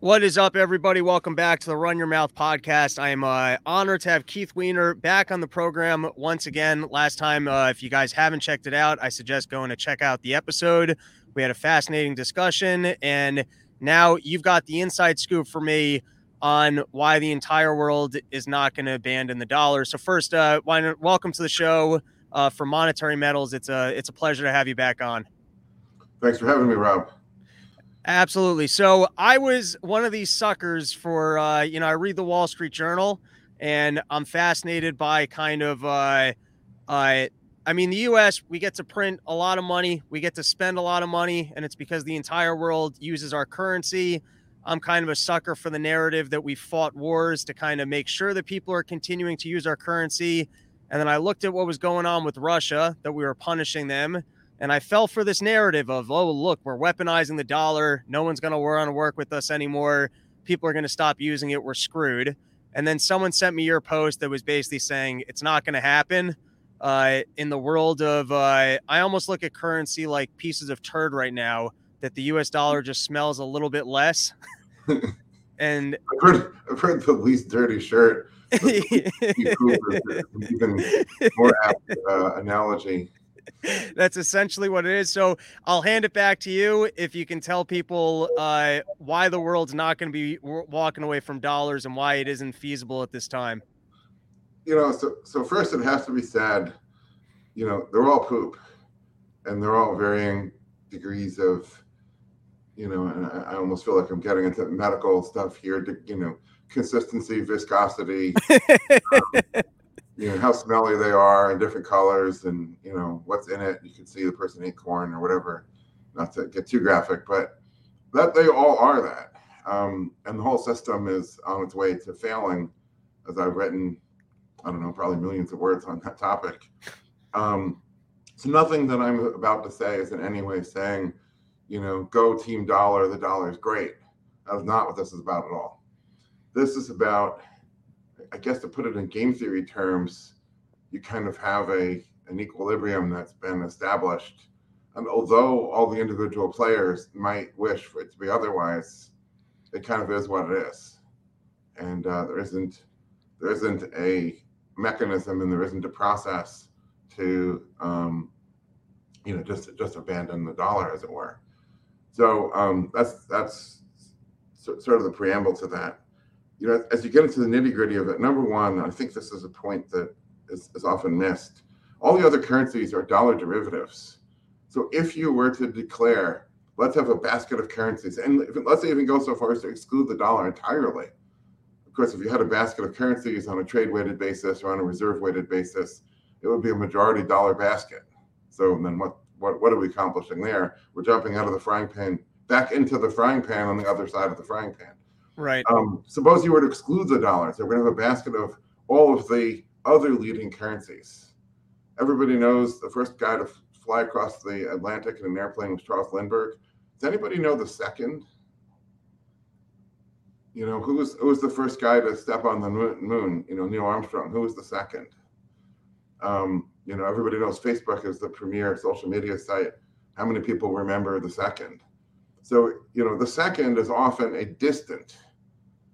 What is up, everybody? Welcome back to the Run Your Mouth podcast. I am uh, honored to have Keith Weiner back on the program once again. Last time, uh, if you guys haven't checked it out, I suggest going to check out the episode. We had a fascinating discussion, and now you've got the inside scoop for me on why the entire world is not going to abandon the dollar. So, first, uh, welcome to the show uh, for Monetary Metals. It's a it's a pleasure to have you back on. Thanks for having me, Rob. Absolutely. So I was one of these suckers for, uh, you know, I read the Wall Street Journal and I'm fascinated by kind of, uh, uh, I mean, the US, we get to print a lot of money, we get to spend a lot of money, and it's because the entire world uses our currency. I'm kind of a sucker for the narrative that we fought wars to kind of make sure that people are continuing to use our currency. And then I looked at what was going on with Russia, that we were punishing them. And I fell for this narrative of, oh, look, we're weaponizing the dollar. No one's going to want to work with us anymore. People are going to stop using it. We're screwed. And then someone sent me your post that was basically saying it's not going to happen. Uh, in the world of, uh, I almost look at currency like pieces of turd right now, that the US dollar just smells a little bit less. and I've heard, I've heard the least dirty shirt. even more apt uh, analogy. That's essentially what it is. So I'll hand it back to you if you can tell people uh, why the world's not going to be walking away from dollars and why it isn't feasible at this time. You know, so so first it has to be said, you know, they're all poop, and they're all varying degrees of, you know, and I, I almost feel like I'm getting into medical stuff here. To, you know, consistency, viscosity. um, you know how smelly they are and different colors and you know what's in it. You can see the person ate corn or whatever. Not to get too graphic but that they all are that. Um, and the whole system is on its way to failing as i've written i don't know probably millions of words on that topic. Um, so nothing that i'm about to say is in any way saying you know go team dollar the dollar is great. That is not what this is about at all. This is about I guess to put it in game theory terms, you kind of have a an equilibrium that's been established. And although all the individual players might wish for it to be otherwise, it kind of is what it is. And uh, there isn't there isn't a mechanism and there isn't a process to um, you know just just abandon the dollar as it were. So um, that's that's sort of the preamble to that you know, as you get into the nitty gritty of it, number one, I think this is a point that is, is often missed. All the other currencies are dollar derivatives. So if you were to declare, let's have a basket of currencies, and let's even go so far as to exclude the dollar entirely. Of course, if you had a basket of currencies on a trade weighted basis or on a reserve weighted basis, it would be a majority dollar basket. So then what, what, what are we accomplishing there? We're jumping out of the frying pan back into the frying pan on the other side of the frying pan. Right. Um, suppose you were to exclude the dollar. So we're going to have a basket of all of the other leading currencies. Everybody knows the first guy to fly across the Atlantic in an airplane was Charles Lindbergh. Does anybody know the second? You know, who was who was the first guy to step on the moon? You know, Neil Armstrong. Who was the second? Um, you know, everybody knows Facebook is the premier social media site. How many people remember the second? So, you know, the second is often a distant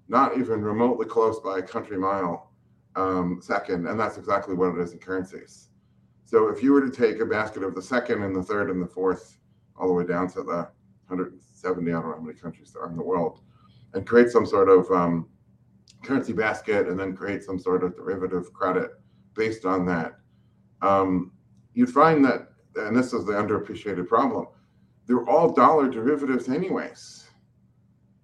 not even remotely close by a country mile um, second. And that's exactly what it is in currencies. So if you were to take a basket of the second and the third and the fourth, all the way down to the 170, I don't know how many countries there are in the world, and create some sort of um, currency basket and then create some sort of derivative credit based on that, um, you'd find that, and this is the underappreciated problem, they're all dollar derivatives, anyways.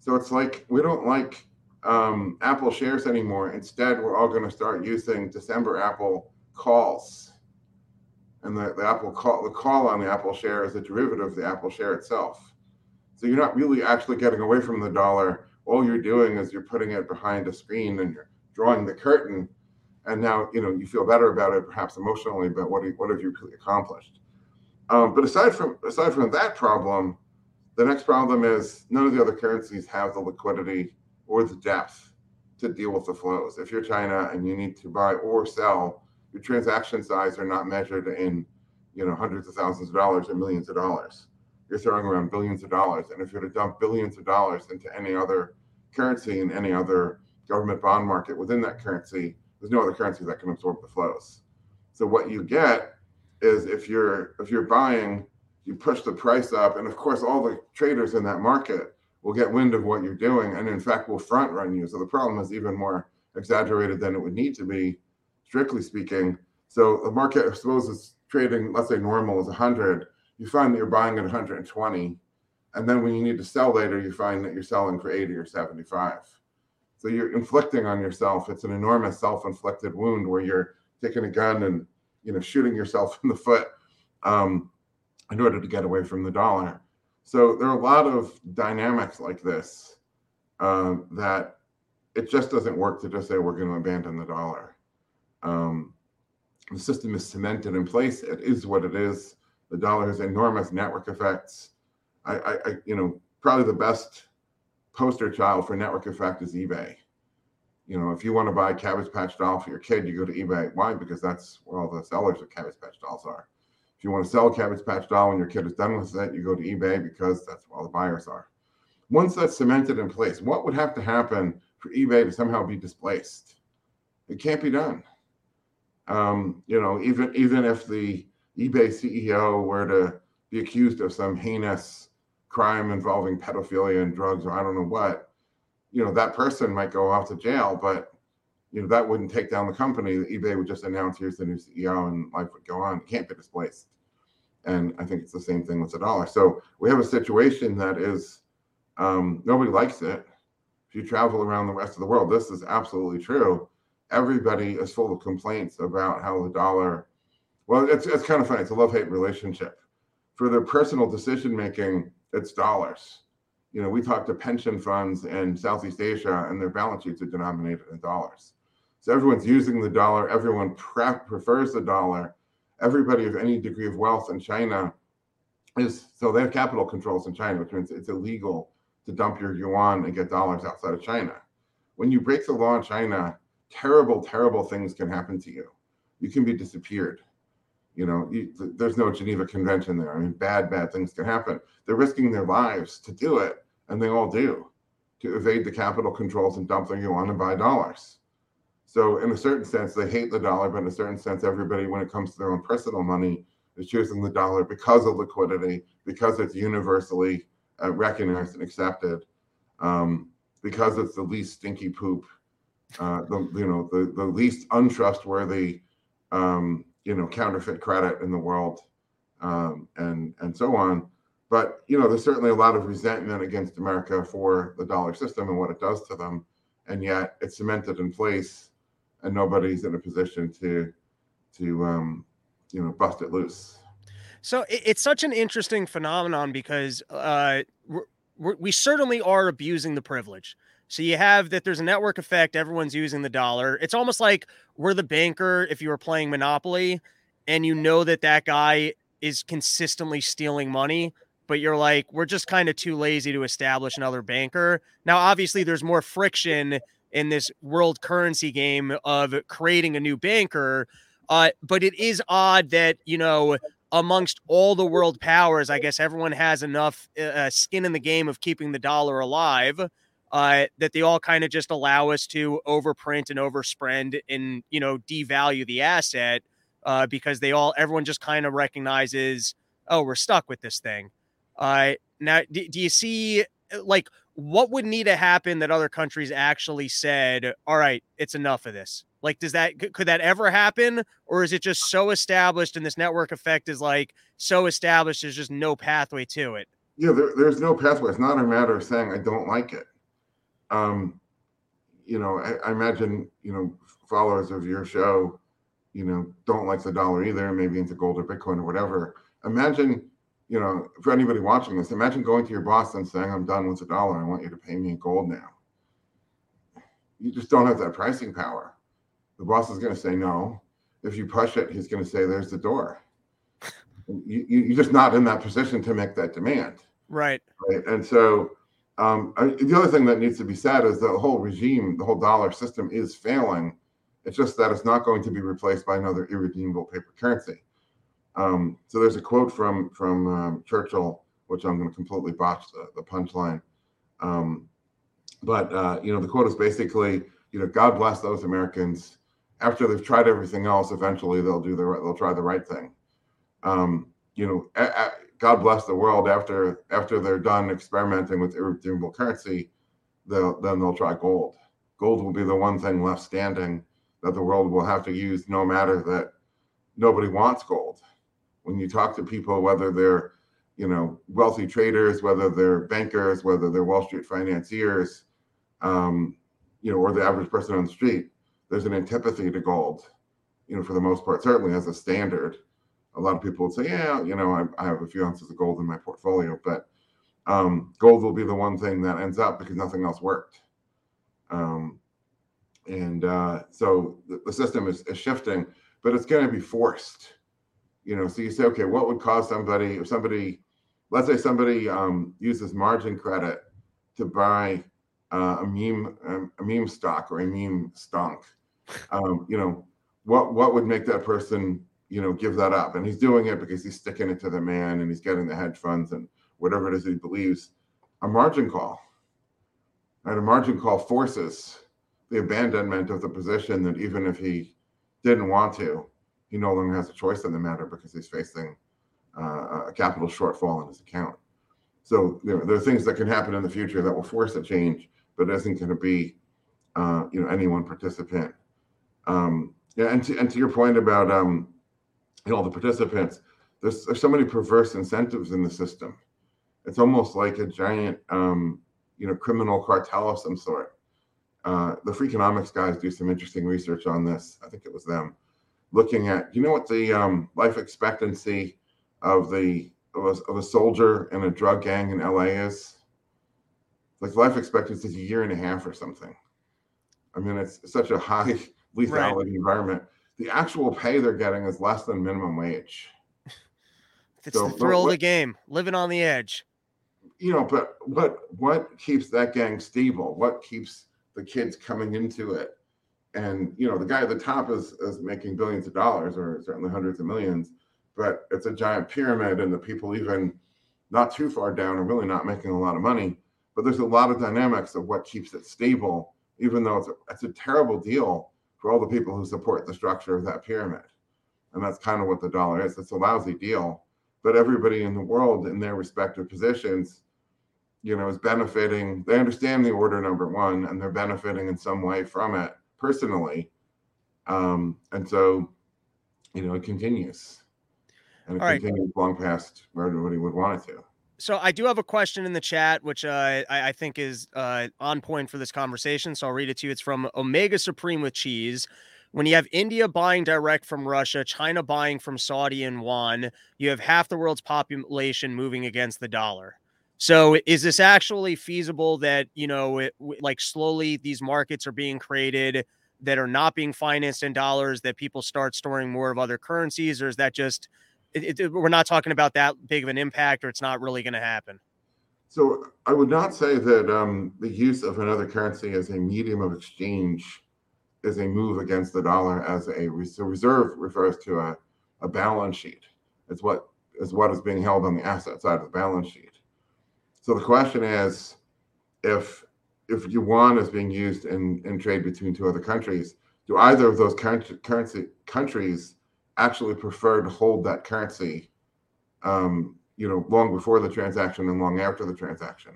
So it's like we don't like um, Apple shares anymore. Instead, we're all going to start using December Apple calls. And the, the Apple call, the call on the Apple share is a derivative of the Apple share itself. So you're not really actually getting away from the dollar. All you're doing is you're putting it behind a screen and you're drawing the curtain. And now you know you feel better about it, perhaps emotionally. But what what have you accomplished? Um, but aside from aside from that problem, the next problem is none of the other currencies have the liquidity or the depth to deal with the flows. If you're China and you need to buy or sell, your transaction size are not measured in, you know, hundreds of thousands of dollars or millions of dollars. You're throwing around billions of dollars. And if you're to dump billions of dollars into any other currency in any other government bond market within that currency. There's no other currency that can absorb the flows. So what you get is if you're if you're buying, you push the price up, and of course all the traders in that market will get wind of what you're doing, and in fact will front run you. So the problem is even more exaggerated than it would need to be, strictly speaking. So the market, suppose it's trading, let's say normal is 100, you find that you're buying at 120, and then when you need to sell later, you find that you're selling for 80 or 75. So you're inflicting on yourself. It's an enormous self-inflicted wound where you're taking a gun and you know shooting yourself in the foot um, in order to get away from the dollar. So there are a lot of dynamics like this um, that it just doesn't work to just say we're going to abandon the dollar. Um, the system is cemented in place. It is what it is. The dollar has enormous network effects. I, I, I you know, probably the best poster child for network effect is eBay. You know, if you want to buy a Cabbage Patch doll for your kid, you go to eBay. Why? Because that's where all the sellers of Cabbage Patch dolls are. If you want to sell a Cabbage Patch doll when your kid is done with it, you go to eBay because that's where all the buyers are. Once that's cemented in place, what would have to happen for eBay to somehow be displaced? It can't be done. Um, you know, even even if the eBay CEO were to be accused of some heinous crime involving pedophilia and drugs or I don't know what, you know, that person might go off to jail, but you know, that wouldn't take down the company. eBay would just announce here's the new CEO and life would go on. It can't be displaced. And I think it's the same thing with the dollar. So we have a situation that is um, nobody likes it. If you travel around the rest of the world, this is absolutely true everybody is full of complaints about how the dollar well it's, it's kind of funny it's a love-hate relationship for their personal decision making it's dollars you know we talk to pension funds in southeast asia and their balance sheets are denominated in dollars so everyone's using the dollar everyone pre- prefers the dollar everybody of any degree of wealth in china is so they have capital controls in china which means it's illegal to dump your yuan and get dollars outside of china when you break the law in china terrible, terrible things can happen to you. You can be disappeared. You know, there's no Geneva Convention there. I mean, bad, bad things can happen. They're risking their lives to do it, and they all do, to evade the capital controls and dump their yuan and buy dollars. So, in a certain sense, they hate the dollar, but in a certain sense, everybody, when it comes to their own personal money, is choosing the dollar because of liquidity, because it's universally uh, recognized and accepted, um, because it's the least stinky poop uh, the you know the the least untrustworthy um, you know counterfeit credit in the world, um, and and so on. But you know, there's certainly a lot of resentment against America for the dollar system and what it does to them, and yet it's cemented in place, and nobody's in a position to to um, you know bust it loose. So it's such an interesting phenomenon because uh, we certainly are abusing the privilege. So you have that there's a network effect. Everyone's using the dollar. It's almost like we're the banker if you were playing Monopoly and you know that that guy is consistently stealing money, but you're like, we're just kind of too lazy to establish another banker. Now, obviously, there's more friction in this world currency game of creating a new banker. Uh, but it is odd that, you know, amongst all the world powers, I guess everyone has enough uh, uh skin in the game of keeping the dollar alive uh, that they all kind of just allow us to overprint and overspend and you know devalue the asset uh, because they all everyone just kind of recognizes oh we're stuck with this thing. Uh, now do, do you see uh, like what would need to happen that other countries actually said all right it's enough of this. Like does that could that ever happen or is it just so established and this network effect is like so established there's just no pathway to it? Yeah there, there's no pathway. It's not a matter of saying i don't like it um, you know, I, I, imagine, you know, followers of your show, you know, don't like the dollar either, maybe into gold or Bitcoin or whatever. Imagine, you know, for anybody watching this, imagine going to your boss and saying, I'm done with the dollar. I want you to pay me in gold now. You just don't have that pricing power. The boss is going to say no. If you push it, he's going to say, there's the door. You, you, you're just not in that position to make that demand. Right. Right. And so, um, I, the other thing that needs to be said is the whole regime, the whole dollar system is failing. It's just that it's not going to be replaced by another irredeemable paper currency. Um, so there's a quote from from um, Churchill, which I'm going to completely botch the, the punchline. Um, but uh, you know, the quote is basically, you know, God bless those Americans. After they've tried everything else, eventually they'll do the they'll try the right thing. Um, you know, a, a, God bless the world after after they're done experimenting with irredeemable currency, they'll then they'll try gold. Gold will be the one thing left standing that the world will have to use, no matter that nobody wants gold. When you talk to people, whether they're you know wealthy traders, whether they're bankers, whether they're Wall Street financiers, um, you know, or the average person on the street, there's an antipathy to gold. You know, for the most part, certainly as a standard. A lot of people would say, "Yeah, you know, I, I have a few ounces of gold in my portfolio," but um, gold will be the one thing that ends up because nothing else worked. Um, and uh, so the, the system is, is, shifting, but it's going to be forced. You know, so you say, okay, what would cause somebody, if somebody, let's say somebody um, uses margin credit to buy uh, a meme, um, a meme stock or a meme stonk, um, you know, what what would make that person, you know, give that up? And he's doing it because he's sticking it to the man and he's getting the hedge funds and whatever it is he believes. A margin call, and a margin call forces the abandonment of the position that even if he didn't want to, he no longer has a choice in the matter because he's facing uh, a capital shortfall in his account. So there, there, are things that can happen in the future that will force a change, but it isn't going to be, uh, you know, any one participant. Um, yeah, and to, and to your point about, um, you know, the participants, there's, there's so many perverse incentives in the system. It's almost like a giant, um, you know, criminal cartel of some sort uh, the Freakonomics guys do some interesting research on this. I think it was them looking at. You know what the um, life expectancy of the of a, of a, soldier in a drug gang in LA is? Like life expectancy is a year and a half or something. I mean, it's such a high lethality right. environment. The actual pay they're getting is less than minimum wage. It's so, the thrill of the game, living on the edge. You know, but what what keeps that gang stable? What keeps the kids coming into it. And you know, the guy at the top is is making billions of dollars or certainly hundreds of millions, but it's a giant pyramid, and the people even not too far down are really not making a lot of money. But there's a lot of dynamics of what keeps it stable, even though it's a, it's a terrible deal for all the people who support the structure of that pyramid. And that's kind of what the dollar is. It's a lousy deal. But everybody in the world in their respective positions you know, is benefiting. They understand the order number one, and they're benefiting in some way from it personally. Um, and so, you know, it continues, and it All continues right. long past where everybody would want it to. So I do have a question in the chat, which uh, I, I, think is uh, on point for this conversation. So I'll read it to you. It's from Omega Supreme with Cheese. When you have India buying direct from Russia, China buying from Saudi and yuan, you have half the world's population moving against the dollar. So is this actually feasible that, you know, it, like slowly these markets are being created that are not being financed in dollars that people start storing more of other currencies or is that just it, it, we're not talking about that big of an impact or it's not really going to happen? So I would not say that um, the use of another currency as a medium of exchange is a move against the dollar as a so reserve refers to a, a balance sheet. It's what is what is being held on the asset side of the balance sheet. So the question is, if if yuan is being used in, in trade between two other countries, do either of those currency countries actually prefer to hold that currency, um, you know, long before the transaction and long after the transaction?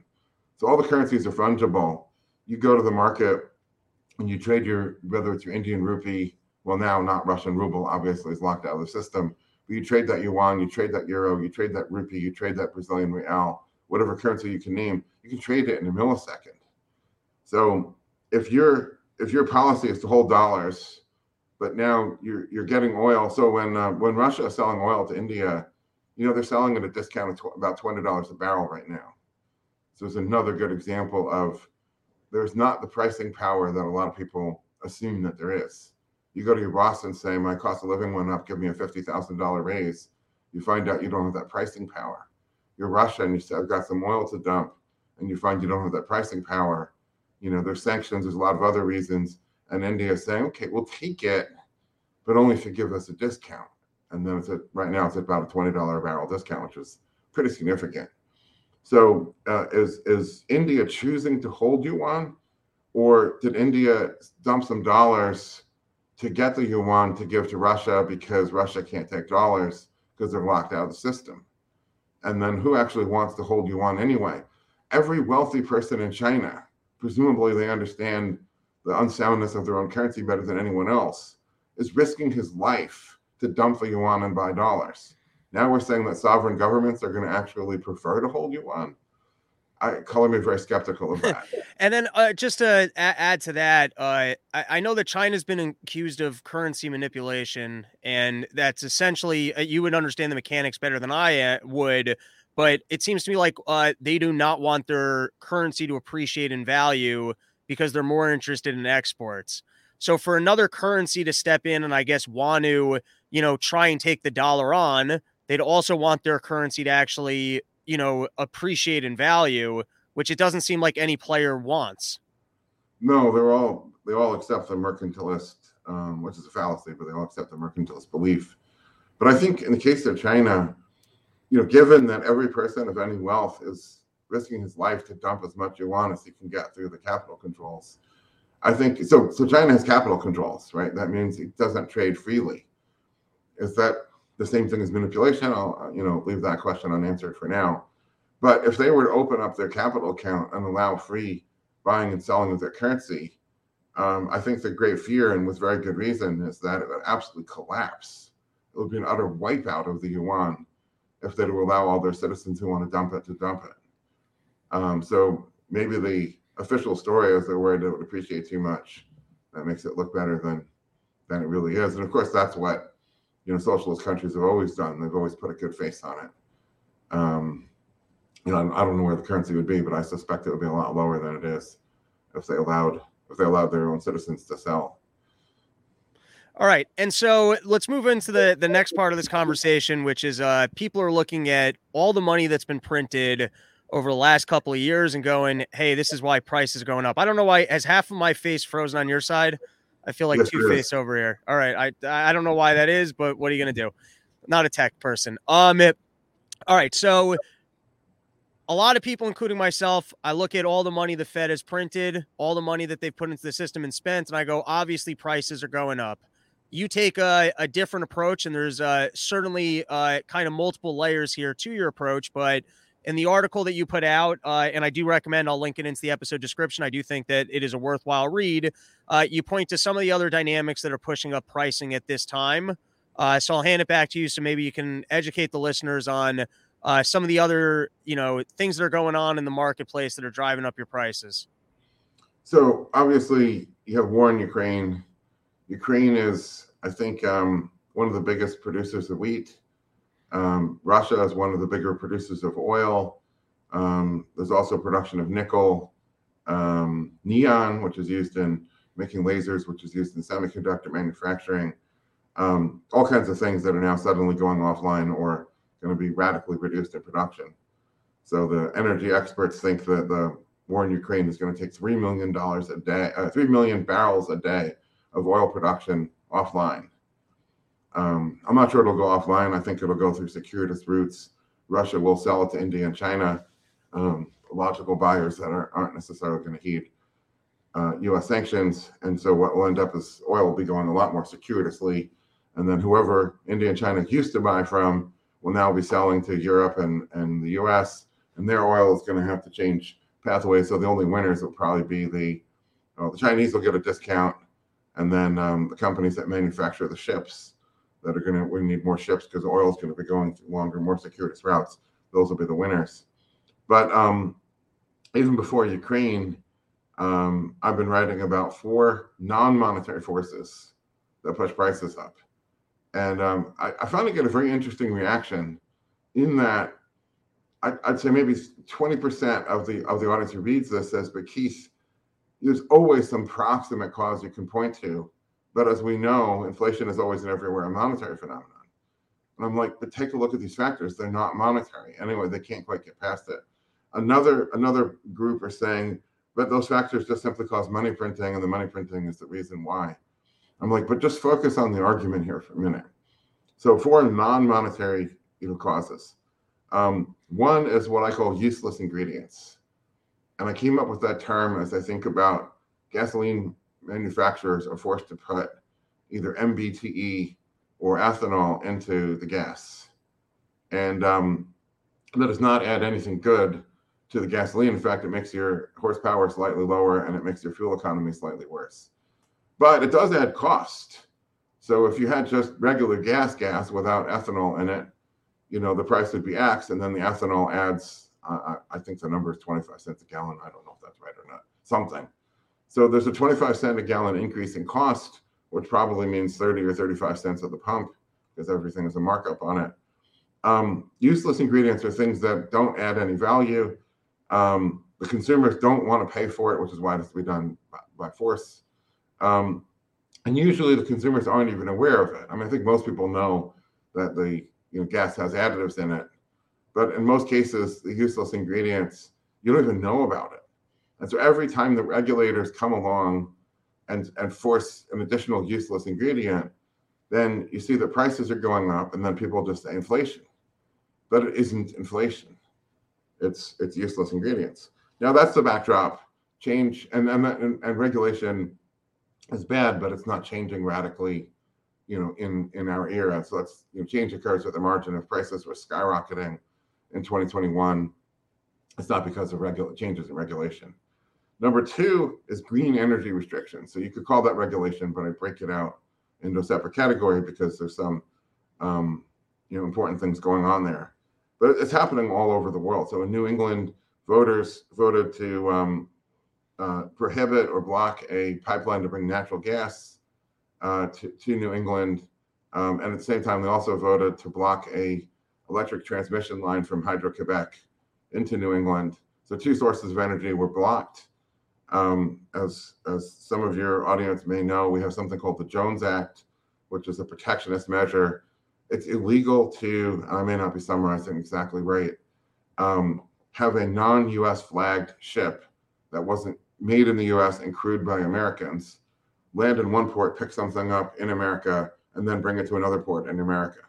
So all the currencies are fungible. You go to the market and you trade your whether it's your Indian rupee, well now not Russian ruble, obviously is locked out of the system, but you trade that yuan, you trade that euro, you trade that rupee, you trade that Brazilian real whatever currency you can name, you can trade it in a millisecond. So if your if your policy is to hold dollars, but now you're you're getting oil. So when uh, when Russia is selling oil to India, you know they're selling it at a discount of tw- about twenty dollars a barrel right now. So it's another good example of there's not the pricing power that a lot of people assume that there is. You go to your boss and say, "My cost of living went up. Give me a fifty thousand dollar raise." You find out you don't have that pricing power you're Russia and you say, I've got some oil to dump, and you find you don't have that pricing power. You know, there's sanctions, there's a lot of other reasons. And India is saying, okay, we'll take it, but only if you give us a discount. And then it's at, right now it's at about a $20 a barrel discount, which is pretty significant. So uh, is is India choosing to hold yuan, or did India dump some dollars to get the yuan to give to Russia because Russia can't take dollars because they're locked out of the system? And then who actually wants to hold yuan anyway? Every wealthy person in China, presumably they understand the unsoundness of their own currency better than anyone else, is risking his life to dump the yuan and buy dollars. Now we're saying that sovereign governments are going to actually prefer to hold yuan. I color me very skeptical of that. and then uh, just to add to that, uh, I-, I, know that China's been accused of currency manipulation, and that's essentially uh, you would understand the mechanics better than I uh, would. But it seems to me like uh, they do not want their currency to appreciate in value because they're more interested in exports. So for another currency to step in and I guess want to, you know, try and take the dollar on, they'd also want their currency to actually, you know, appreciate in value, which it doesn't seem like any player wants. No, they're all they all accept the mercantilist, um, which is a fallacy, but they all accept the mercantilist belief. But I think in the case of China, you know, given that every person of any wealth is risking his life to dump as much yuan as he can get through the capital controls, I think so. So China has capital controls, right? That means it doesn't trade freely. Is that the same thing as manipulation? I'll uh, you know leave that question unanswered for now. But if they were to open up their capital account and allow free buying and selling of their currency, um, I think the great fear, and with very good reason, is that it would absolutely collapse. It would be an utter wipeout of the yuan if they were to allow all their citizens who want to dump it to dump it. Um, so maybe the official story is they're worried it would appreciate too much. That makes it look better than than it really is. And of course, that's what you know socialist countries have always done. They've always put a good face on it. Um, you know, I don't know where the currency would be, but I suspect it would be a lot lower than it is if they allowed if they allowed their own citizens to sell. All right, and so let's move into the the next part of this conversation, which is uh, people are looking at all the money that's been printed over the last couple of years and going, "Hey, this is why prices are going up." I don't know why. Has half of my face frozen on your side? I feel like yes, two face over here. All right. I I don't know why that is, but what are you gonna do? Not a tech person. Um it, all right, so a lot of people, including myself, I look at all the money the Fed has printed, all the money that they've put into the system and spent, and I go, obviously prices are going up. You take a, a different approach, and there's uh, certainly uh, kind of multiple layers here to your approach, but in the article that you put out, uh, and I do recommend, I'll link it into the episode description. I do think that it is a worthwhile read. Uh, you point to some of the other dynamics that are pushing up pricing at this time. Uh, so I'll hand it back to you, so maybe you can educate the listeners on uh, some of the other, you know, things that are going on in the marketplace that are driving up your prices. So obviously, you have war in Ukraine. Ukraine is, I think, um, one of the biggest producers of wheat um, Russia is one of the bigger producers of oil. Um, there's also production of nickel, um, neon, which is used in making lasers, which is used in semiconductor manufacturing. Um, all kinds of things that are now suddenly going offline or going to be radically reduced in production. So the energy experts think that the war in Ukraine is going to take three million dollars a day, uh, three million barrels a day of oil production offline. Um, I'm not sure it'll go offline. I think it'll go through circuitous routes. Russia will sell it to India and China, um, logical buyers that are, not necessarily going to heed uh, U.S. sanctions. And so what will end up is oil will be going a lot more circuitously. And then whoever India and China used to buy from will now be selling to Europe and, and the U.S. And their oil is going to have to change pathways. So the only winners will probably be the well, the Chinese will get a discount, and then um, the companies that manufacture the ships that are going to we need more ships because oil is going to be going longer, more circuitous routes. Those will be the winners. But um, even before Ukraine, um, I've been writing about four non-monetary forces that push prices up, and um, I, I found to get a very interesting reaction. In that, I, would say maybe 20% of the of the audience who reads this says, "But Keith, there's always some proximate cause you can point to but as we know, inflation is always and everywhere a monetary phenomenon. And I'm like, but take a look at these factors. They're not monetary. Anyway, they can't quite get past it. Another another group are saying, but those factors just simply cause money printing, and the money printing is the reason why. I'm like, but just focus on the argument here for a minute. So for non-monetary you know, causes, Um, one is what I call useless ingredients. And I came up with that term as I think about gasoline manufacturers are forced to put either MBTE or ethanol into the gas. And um, that does not add anything good to the gasoline. In fact, it makes your horsepower slightly lower and it makes your fuel economy slightly worse. But it does add cost. So if you had just regular gas gas without ethanol in it, you know, the price would be X, and then the ethanol adds, uh, I think the number is 25 cents a gallon. I don't know if that's right or not, something. So there's a 25 cent a gallon increase in cost, which probably means 30 or 35 cents at the pump because everything is a markup on it. Um, useless ingredients are things that don't add any value. Um, the consumers don't want to pay for it, which is why it has to be done by, by force. Um, and usually the consumers aren't even aware of it. I mean, I think most people know that the you know gas has additives in it, but in most cases, the useless ingredients you don't even know about it. And so every time the regulators come along and, and force an additional useless ingredient, then you see the prices are going up, and then people just say inflation. But it isn't inflation. It's it's useless ingredients. Now that's the backdrop. Change and and, and, regulation is bad, but it's not changing radically, you know, in in our era. So that's you know, change occurs at the margin. If prices were skyrocketing in 2021, it's not because of regular changes in regulation. Number two is green energy restrictions. So you could call that regulation, but I break it out into a separate category because there's some um, you know important things going on there. But it's happening all over the world. So in New England, voters voted to um, uh, prohibit or block a pipeline to bring natural gas uh, to, to New England. Um, and at the same time, they also voted to block a electric transmission line from Hydro-Quebec into New England. So two sources of energy were blocked. Um, as, as some of your audience may know, we have something called the Jones Act, which is a protectionist measure. It's illegal to, I may not be summarizing exactly right, um, have a non US flagged ship that wasn't made in the US and crewed by Americans land in one port, pick something up in America, and then bring it to another port in America.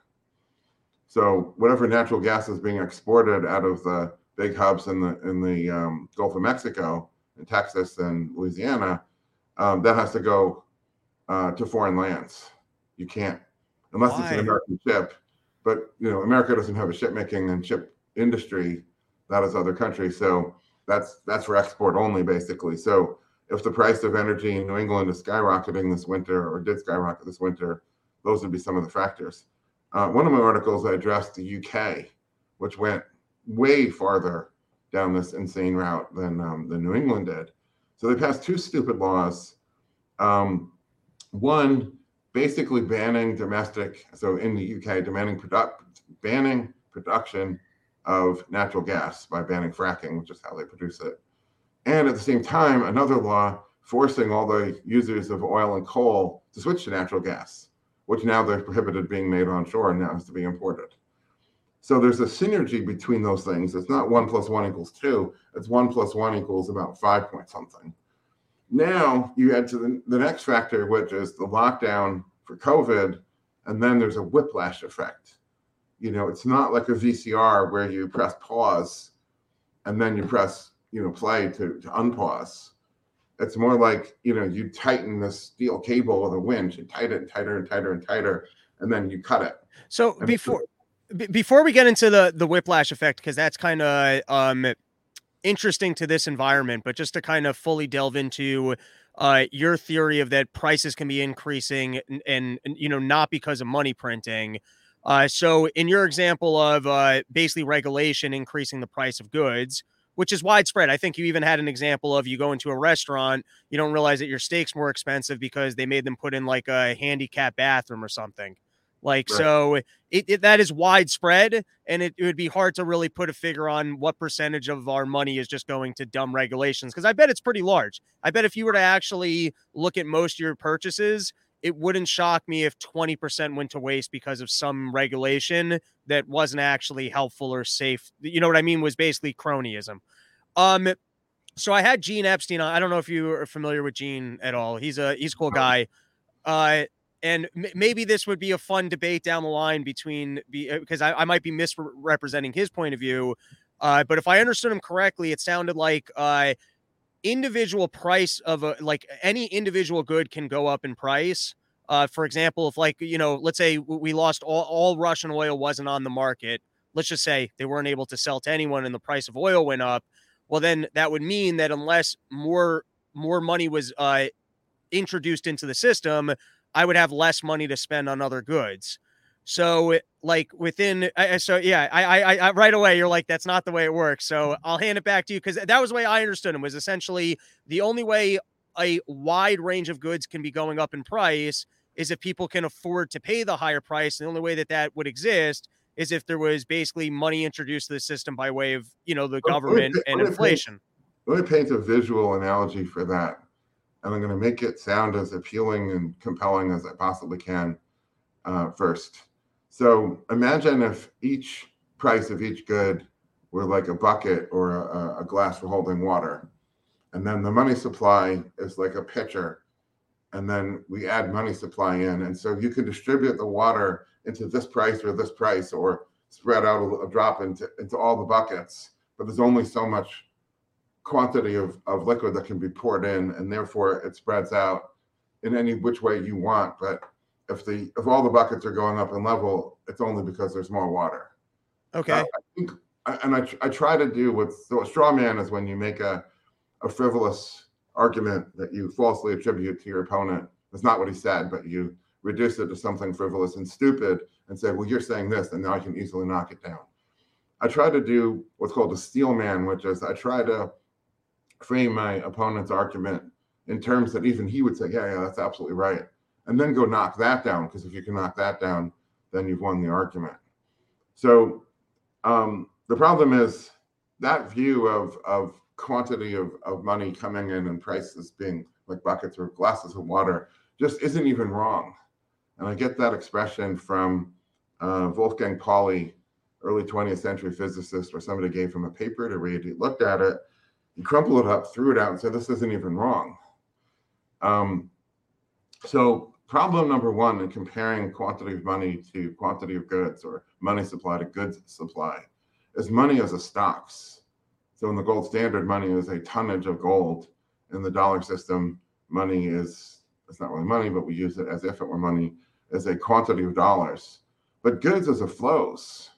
So whatever natural gas is being exported out of the big hubs in the in the um, Gulf of Mexico, in Texas and Louisiana, um, that has to go uh, to foreign lands. You can't unless Why? it's an American ship. But you know, America doesn't have a ship making and ship industry that is other countries. So that's that's for export only, basically. So if the price of energy in New England is skyrocketing this winter or did skyrocket this winter, those would be some of the factors. Uh, one of my articles I addressed the UK, which went way farther down this insane route than um, than New England did. So they passed two stupid laws. Um, one basically banning domestic, so in the UK, demanding product, banning production of natural gas by banning fracking, which is how they produce it. And at the same time, another law forcing all the users of oil and coal to switch to natural gas, which now they're prohibited being made onshore and now has to be imported. So there's a synergy between those things. It's not one plus one equals two, it's one plus one equals about five point something. Now you add to the, the next factor, which is the lockdown for COVID, and then there's a whiplash effect you know, it's not like a VCR where you press pause and then you press, you know, play to, to unpause. It's more like, you know, you tighten the steel cable of the winch and tighten it tighter and tighter and tighter, and then you cut it. So and before b- before we get into the the whiplash effect, because that's kind of um interesting to this environment, but just to kind of fully delve into uh, your theory of that prices can be increasing and, and, and, you know not because of money printing uh, so, in your example of uh, basically regulation increasing the price of goods, which is widespread, I think you even had an example of you go into a restaurant, you don't realize that your steak's more expensive because they made them put in like a handicap bathroom or something. Like, right. so it, it, that is widespread, and it, it would be hard to really put a figure on what percentage of our money is just going to dumb regulations because I bet it's pretty large. I bet if you were to actually look at most of your purchases, it wouldn't shock me if 20% went to waste because of some regulation that wasn't actually helpful or safe. You know what I mean? Was basically cronyism. Um, so I had Gene Epstein on. I don't know if you are familiar with Gene at all. He's a he's a cool guy. Uh, and m- maybe this would be a fun debate down the line between because uh, I, I, might be misrepresenting his point of view. Uh, but if I understood him correctly, it sounded like uh, individual price of a like any individual good can go up in price. Uh, for example, if like you know, let's say we lost all, all Russian oil wasn't on the market. Let's just say they weren't able to sell to anyone, and the price of oil went up. Well, then that would mean that unless more more money was uh, introduced into the system, I would have less money to spend on other goods. So, like within, so yeah, I, I, I, right away, you're like, that's not the way it works. So mm-hmm. I'll hand it back to you because that was the way I understood him was essentially the only way a wide range of goods can be going up in price is if people can afford to pay the higher price. And the only way that that would exist is if there was basically money introduced to the system by way of, you know, the government and inflation. Let me paint a visual analogy for that and I'm going to make it sound as appealing and compelling as I possibly can uh, first. So imagine if each price of each good were like a bucket or a, a glass for holding water. And then the money supply is like a pitcher. And then we add money supply in. And so you can distribute the water into this price or this price or spread out a, a drop into, into all the buckets. But there's only so much quantity of, of liquid that can be poured in and therefore it spreads out in any which way you want. But if the if all the buckets are going up in level it's only because there's more water. Okay. Uh, I think, and I, I try to do with so a straw man is when you make a, a frivolous argument that you falsely attribute to your opponent. That's not what he said but you reduce it to something frivolous and stupid and say well you're saying this and now i can easily knock it down. I try to do what's called a steel man which is i try to frame my opponent's argument in terms that even he would say, yeah, yeah, that's absolutely right. And then go knock that down, because if you can knock that down, then you've won the argument. So um, the problem is that view of, of quantity of, of money coming in and prices being like buckets or glasses of water just isn't even wrong. And I get that expression from uh, Wolfgang Pauli, early 20th century physicist, where somebody gave him a paper to read. He looked at it he crumpled it up, threw it out, and said, This isn't even wrong. Um, so, problem number one in comparing quantity of money to quantity of goods or money supply to goods supply is money as a stocks. So, in the gold standard, money is a tonnage of gold. In the dollar system, money is it's not really money, but we use it as if it were money, as a quantity of dollars. But goods as a flows.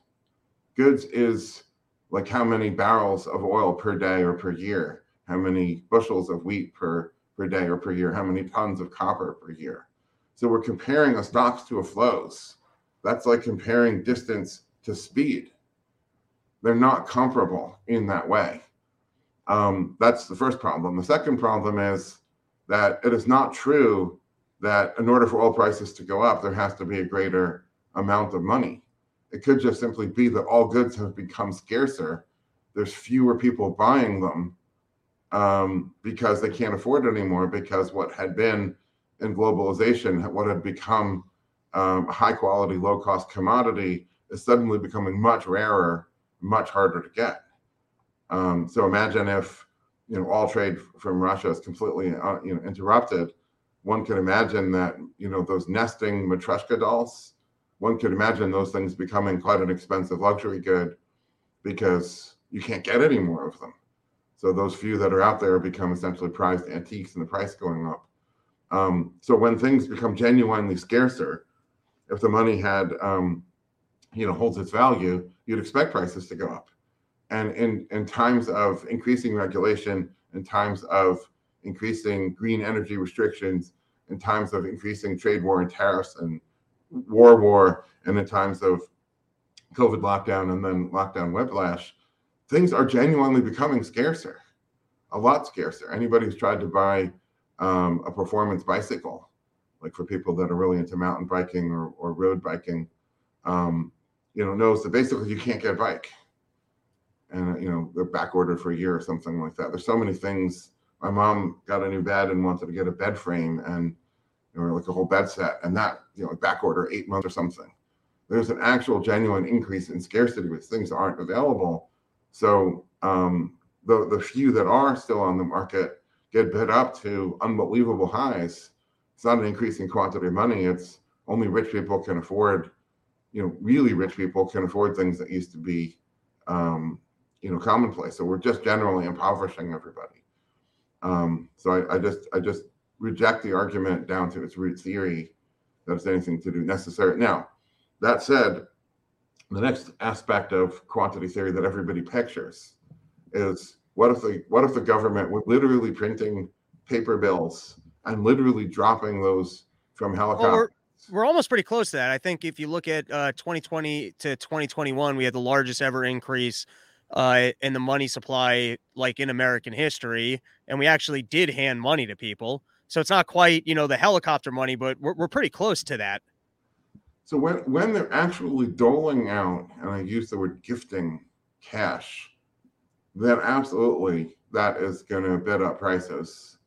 Goods is like how many barrels of oil per day or per year, how many bushels of wheat per, per day or per year, how many tons of copper per year. So we're comparing a stocks to a flows. That's like comparing distance to speed. They're not comparable in that way. Um, that's the first problem. The second problem is that it is not true that in order for oil prices to go up, there has to be a greater amount of money. It could just simply be that all goods have become scarcer. There's fewer people buying them um, because they can't afford it anymore. Because what had been in globalization, what had become um, high quality, low cost commodity, is suddenly becoming much rarer, much harder to get. Um, so imagine if you know all trade from Russia is completely uh, you know interrupted. One could imagine that you know those nesting matryoshka dolls one could imagine those things becoming quite an expensive luxury good because you can't get any more of them. So those few that are out there become essentially prized antiques and the price going up. Um, so when things become genuinely scarcer, if the money had, um, you know, holds its value, you'd expect prices to go up. And in, in times of increasing regulation, in times of increasing green energy restrictions, in times of increasing trade war and tariffs and war war and in times of COVID lockdown and then lockdown whiplash, things are genuinely becoming scarcer, a lot scarcer. Anybody who's tried to buy um, a performance bicycle, like for people that are really into mountain biking or, or road biking, um, you know, knows that basically you can't get a bike. And, you know, they're back ordered for a year or something like that. There's so many things. My mom got a new bed and wanted to get a bed frame and or like a whole bed set, and that you know back order eight months or something. There's an actual genuine increase in scarcity because things that aren't available. So um, the the few that are still on the market get bid up to unbelievable highs it's not an increase in quantity of money. It's only rich people can afford, you know, really rich people can afford things that used to be, um, you know, commonplace. So we're just generally impoverishing everybody. Um, so I, I just I just reject the argument down to its root theory that it's anything to do necessary. Now, that said, the next aspect of quantity theory that everybody pictures is what if the what if the government were literally printing paper bills and literally dropping those from helicopters? Well, we're, we're, almost pretty close to that. I think if you look at uh, 2020 to 2021, we had the largest ever increase uh, in the money supply, like in American history, and we actually did hand money to people. So it's not quite, you know, the helicopter money, but we're, we're pretty close to that. So when when they're actually doling out, and I use the word gifting cash, then absolutely that is going to bid up prices.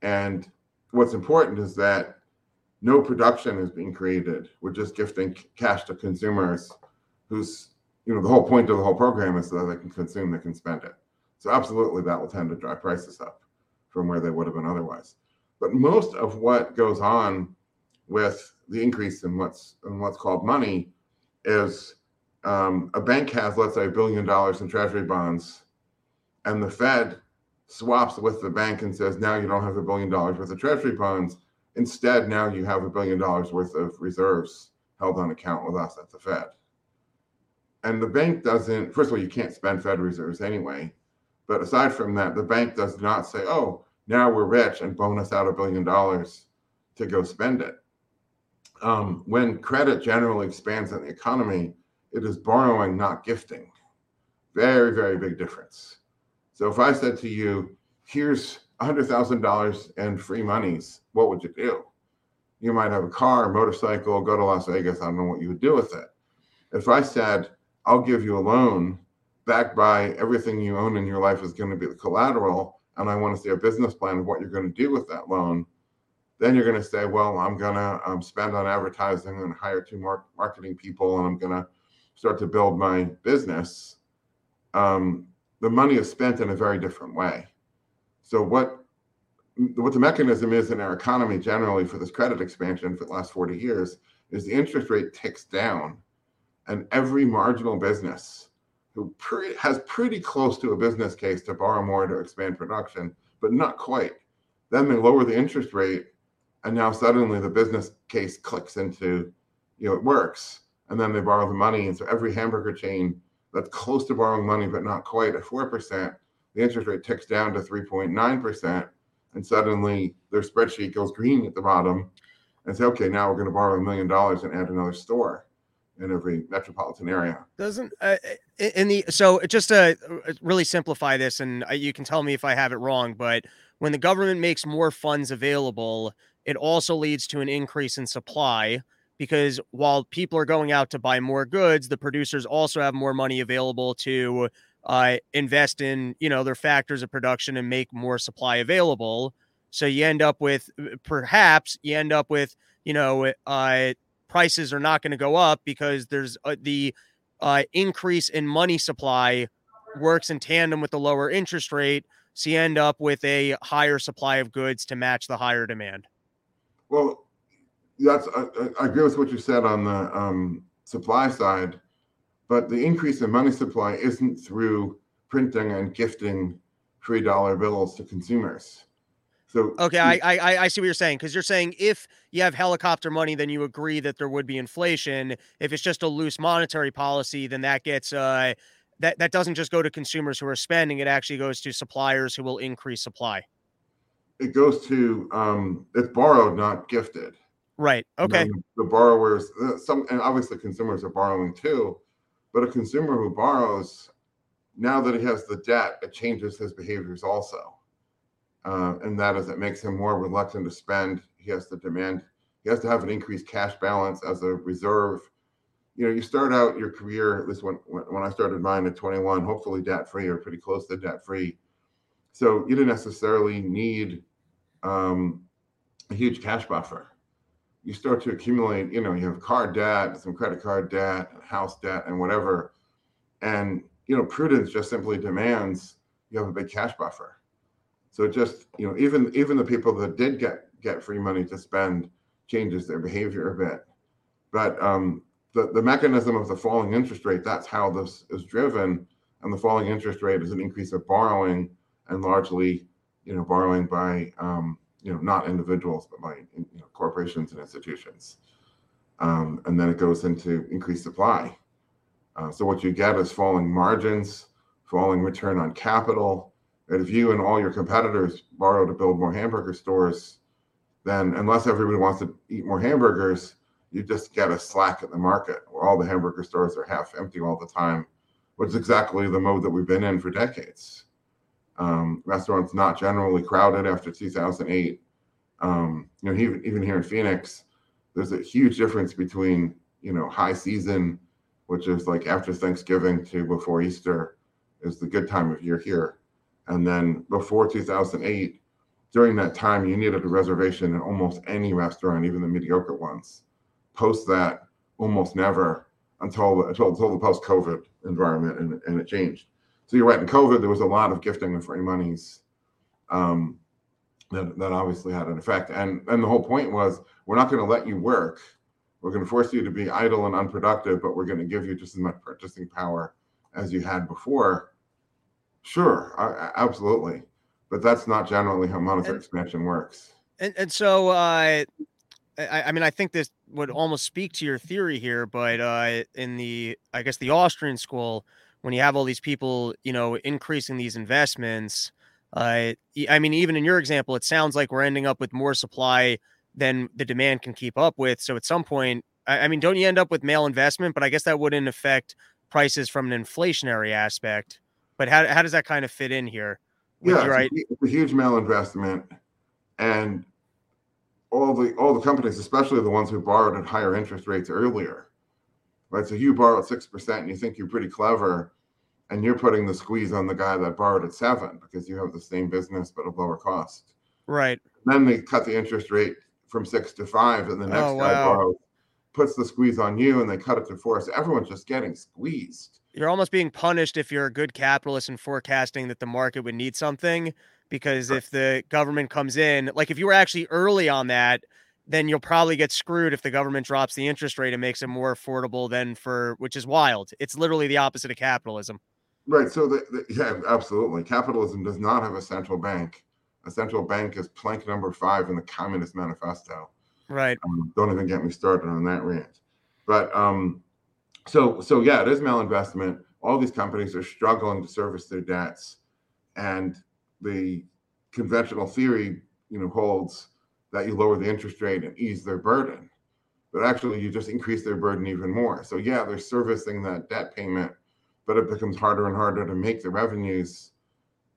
And what's important is that no production is being created. We're just gifting cash to consumers whose, you know, the whole point of the whole program is so that they can consume, they can spend it. So absolutely that will tend to drive prices up from where they would have been otherwise. But most of what goes on with the increase in what's in what's called money is um, a bank has, let's say, a billion dollars in treasury bonds, and the Fed swaps with the bank and says, now you don't have a billion dollars worth of treasury bonds. Instead, now you have a billion dollars worth of reserves held on account with us at the Fed. And the bank doesn't, first of all, you can't spend Fed reserves anyway. But aside from that, the bank does not say, oh, now we're rich and bonus out a billion dollars to go spend it um, when credit generally expands in the economy, it is borrowing, not gifting. Very, very big difference. So if I said to you, here's $100,000 in free monies, what would you do? You might have a car, a motorcycle, go to Las Vegas. I don't know what you would do with it. If I said, I'll give you a loan backed by everything you own in your life is going to be the collateral, and I want to see a business plan of what you're going to do with that loan, then you're going to say, well, I'm going to um, spend on advertising and hire two more marketing people, and I'm going to start to build my business. Um, the money is spent in a very different way. So what what the mechanism is in our economy generally for this credit expansion for the last 40 years is the interest rate ticks down, and every marginal business who pre- has pretty close to a business case to borrow more to expand production, but not quite. Then they lower the interest rate and now suddenly the business case clicks into you know it works and then they borrow the money and so every hamburger chain that's close to borrowing money but not quite at 4% the interest rate ticks down to 3.9% and suddenly their spreadsheet goes green at the bottom and say okay now we're going to borrow a million dollars and add another store in every metropolitan area doesn't uh, in the so just to uh, really simplify this and uh, you can tell me if i have it wrong but when the government makes more funds available it also leads to an increase in supply because while people are going out to buy more goods, the producers also have more money available to uh, invest in, you know, their factors of production and make more supply available. So you end up with uh, perhaps you end up with, you know, uh, prices are not going to go up because there's uh, the uh, increase in money supply works in tandem with the lower interest rate. So you end up with a higher supply of goods to match the higher demand. Well, that's I, I, agree with what you said on the um, supply side, but the increase in money supply isn't through printing and gifting free dollar bills to consumers. So okay, I I, I see what you're saying because you're saying if you have helicopter money, then you agree that there would be inflation. If it's just a loose monetary policy, then that gets uh that that doesn't just go to consumers who are spending; it actually goes to suppliers who will increase supply it goes to um, it's borrowed, not gifted. Right. Okay. The borrowers, uh, some, and obviously consumers are borrowing too, but a consumer who borrows, now that he has the debt, it changes his behaviors also, uh, and that is it makes him more reluctant to spend. He has to demand. He has to have an increased cash balance as a reserve. You know, you start out your career, at least when when I started mine at 21, hopefully debt free or pretty close to debt free so you didn't necessarily need um, a huge cash buffer. You start to accumulate, you know, you have car debt, some credit card debt, house debt, and whatever. And, you know, prudence just simply demands you have a big cash buffer. So just, you know, even even the people that did get get free money to spend changes their behavior a bit. But um, the, the mechanism of the falling interest rate, that's how this is driven. And the falling interest rate is an increase of borrowing and largely, you know, borrowing by, um, you know, not individuals, but by you know, corporations and institutions. Um, and then it goes into increased supply. Uh, so what you get is falling margins, falling return on capital. And if you and all your competitors borrow to build more hamburger stores, then unless everybody wants to eat more hamburgers, you just get a slack in the market where all the hamburger stores are half empty all the time, which is exactly the mode that we've been in for decades. Um, restaurants not generally crowded after 2008. Um, you know, even even here in Phoenix, there's a huge difference between you know high season, which is like after Thanksgiving to before Easter, is the good time of year here, and then before 2008, during that time you needed a reservation in almost any restaurant, even the mediocre ones. Post that, almost never until until, until the post COVID environment, and, and it changed. So you're right. In COVID, there was a lot of gifting of free monies. Um, that, that obviously had an effect. And and the whole point was we're not going to let you work. We're going to force you to be idle and unproductive, but we're going to give you just as much purchasing power as you had before. Sure, I, absolutely, but that's not generally how monetary and, expansion works. And and so uh, I, I mean I think this would almost speak to your theory here, but uh, in the I guess the Austrian school, when you have all these people, you know, increasing these investments uh, I mean, even in your example, it sounds like we're ending up with more supply than the demand can keep up with. So at some point, I, I mean, don't you end up with malinvestment? But I guess that wouldn't affect prices from an inflationary aspect. But how, how does that kind of fit in here? Yeah, right? it's a huge malinvestment, and all the all the companies, especially the ones who borrowed at higher interest rates earlier, right? So you borrow at six percent, and you think you're pretty clever, and you're putting the squeeze on the guy that borrowed at seven because you have the same business but a lower cost. Right. Then they cut the interest rate from six to five, and the oh, next oh, guy wow. borrows, puts the squeeze on you, and they cut it to four. So everyone's just getting squeezed. You're almost being punished if you're a good capitalist and forecasting that the market would need something. Because if the government comes in, like if you were actually early on that, then you'll probably get screwed if the government drops the interest rate and makes it more affordable than for which is wild. It's literally the opposite of capitalism. Right. So, the, the, yeah, absolutely. Capitalism does not have a central bank. A central bank is plank number five in the Communist Manifesto. Right. Um, don't even get me started on that rant. But um, so so yeah, it is malinvestment. All these companies are struggling to service their debts, and the conventional theory, you know, holds that you lower the interest rate and ease their burden, but actually you just increase their burden even more. So yeah, they're servicing that debt payment but it becomes harder and harder to make the revenues